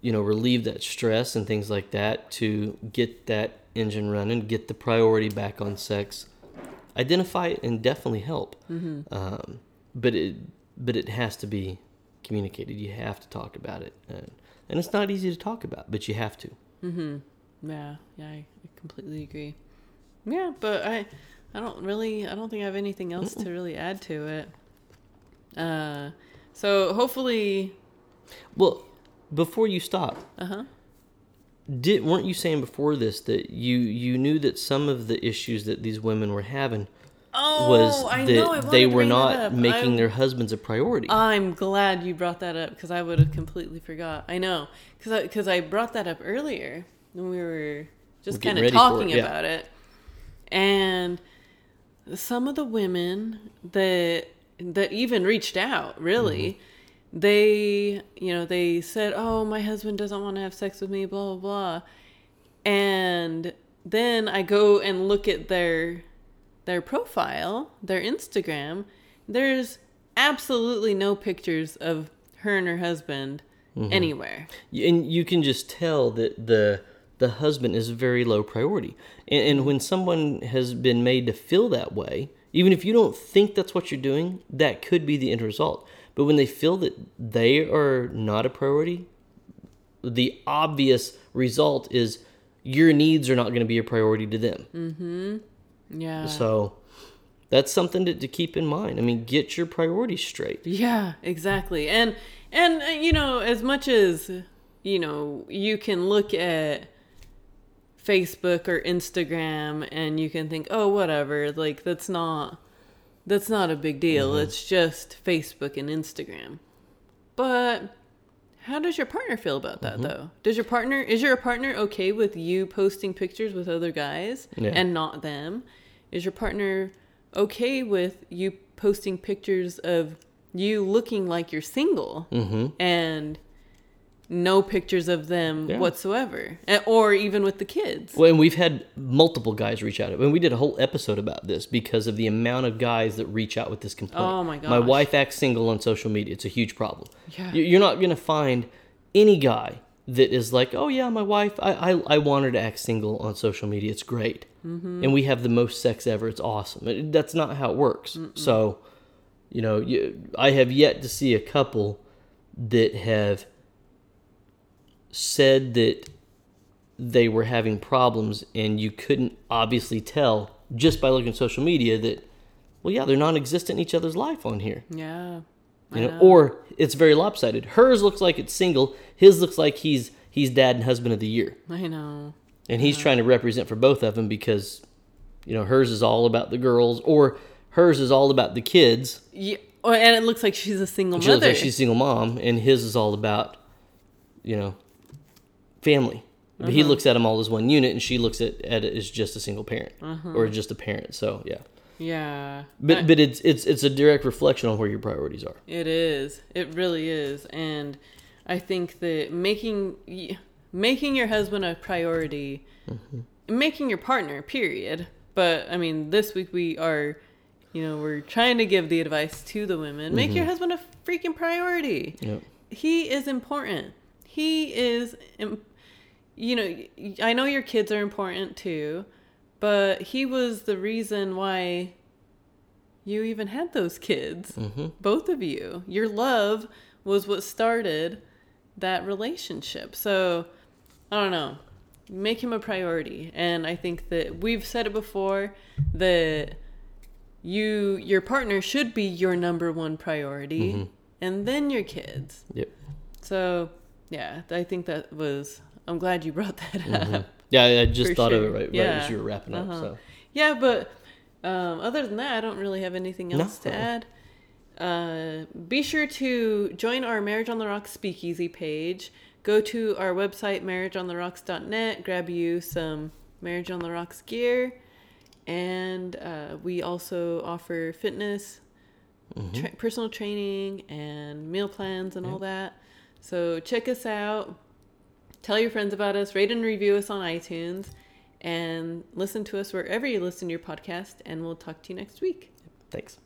Speaker 2: you know relieve that stress and things like that to get that engine running get the priority back on sex identify it and definitely help. Um, but it but it has to be communicated. You have to talk about it. And, and it's not easy to talk about but you have to.
Speaker 1: Yeah, yeah, I completely agree. Yeah, but I, I don't really, I don't think I have anything else to really add to it. Uh, so hopefully,
Speaker 2: well before you stop
Speaker 1: uh huh.
Speaker 2: Did weren't you saying before this that you you knew that some of the issues that these women were having
Speaker 1: Oh,
Speaker 2: was
Speaker 1: I
Speaker 2: that
Speaker 1: know. I
Speaker 2: they were not making
Speaker 1: I'm-
Speaker 2: their husbands a priority
Speaker 1: I'm glad you brought that up because I would have completely forgot. I know because I, cause I brought that up earlier when we were just kind of
Speaker 2: for it,
Speaker 1: talking
Speaker 2: yeah.
Speaker 1: about it, and some of the women that that even reached out really.
Speaker 2: Mm-hmm.
Speaker 1: They, you know, they said, "Oh, my husband doesn't want to have sex with me," blah blah blah, and then I go and look at their their profile, their Instagram. There's absolutely no pictures of her and her husband mm-hmm. anywhere.
Speaker 2: and you can just tell that the the husband is very low priority and, and when someone has been made to feel that way even if you don't think that's what you're doing that could be the end result but when they feel that they are not a priority the obvious result is your needs are not going to be a priority to them
Speaker 1: Yeah.
Speaker 2: so that's something to, to keep in mind i mean get your priorities straight
Speaker 1: Yeah, exactly. And and uh, you know, as much as you know, you can look at Facebook or Instagram and you can think, "Oh, whatever, like that's not that's not a big deal. Mm-hmm. It's just Facebook and Instagram." But how does your partner feel about that mm-hmm. though? Does your partner is your partner okay with you posting pictures with other guys
Speaker 2: Yeah.
Speaker 1: and not them? Is your partner okay with you posting pictures of you looking like you're single mm-hmm. and no pictures of them
Speaker 2: Yeah.
Speaker 1: whatsoever, or even with the kids?
Speaker 2: Well, and we've had multiple guys reach out. And we did a whole episode about this because of the amount of guys that reach out with this complaint.
Speaker 1: Oh my
Speaker 2: god!
Speaker 1: My
Speaker 2: wife acts single on social media. It's a huge problem.
Speaker 1: Yeah.
Speaker 2: You- You're not going to find any guy that is like, oh, yeah, my wife, I, I, I want her to act single on social media. It's great.
Speaker 1: Mm-hmm.
Speaker 2: And we have the most sex ever. It's awesome. That's not how it works. So, you know, you, I have yet to see a couple that have said that they were having problems and you couldn't obviously tell just by looking at social media that well yeah they're non-existent in each other's life on here
Speaker 1: Yeah.
Speaker 2: You know, or it's very lopsided hers looks like it's single his looks like he's he's dad and husband of the year
Speaker 1: I know.
Speaker 2: and he's trying to represent for both of them because you know hers is all about the girls or hers is all about the kids
Speaker 1: Yeah. Oh, and it looks like she's a single
Speaker 2: she looks
Speaker 1: mother.
Speaker 2: like she's a single mom and his is all about you know family but
Speaker 1: Uh-huh.
Speaker 2: he looks at them all as one unit and she looks at, at it as just a single parent
Speaker 1: Uh-huh.
Speaker 2: or just a parent so yeah
Speaker 1: yeah.
Speaker 2: but
Speaker 1: I-
Speaker 2: but it's it's it's a direct reflection on where your priorities are
Speaker 1: It is. It really is. And I think that making making your husband a priority, making your partner, period. But I mean, this week we are, you know, we're trying to give the advice to the women. Make your husband a freaking priority.
Speaker 2: Yep.
Speaker 1: He is important. He is, im- you know, I know your kids are important too, but he was the reason why you even had those kids. Mm-hmm. Both of you. Your love was what started that relationship. So, I don't know. Make him a priority. And I think that we've said it before that you your partner should be your number one priority mm-hmm. and then your kids.
Speaker 2: yep
Speaker 1: So, yeah, I think that was I'm glad you brought that up.
Speaker 2: yeah i just
Speaker 1: For
Speaker 2: thought of it
Speaker 1: sure.
Speaker 2: right, right
Speaker 1: Yeah.
Speaker 2: as you were wrapping up
Speaker 1: Uh-huh.
Speaker 2: so
Speaker 1: Yeah, but um, other than that, I don't really have anything else to add. Uh, be sure to join our Marriage on the Rocks speakeasy page. Go to our website, marriageontherocks.net, grab you some Marriage on the Rocks gear. And uh, we also offer fitness, tra- personal training, and meal plans and all that. So check us out. Tell your friends about us. Rate and review us on iTunes. And listen to us wherever you listen to your podcast. And we'll talk to you next week.
Speaker 2: thanks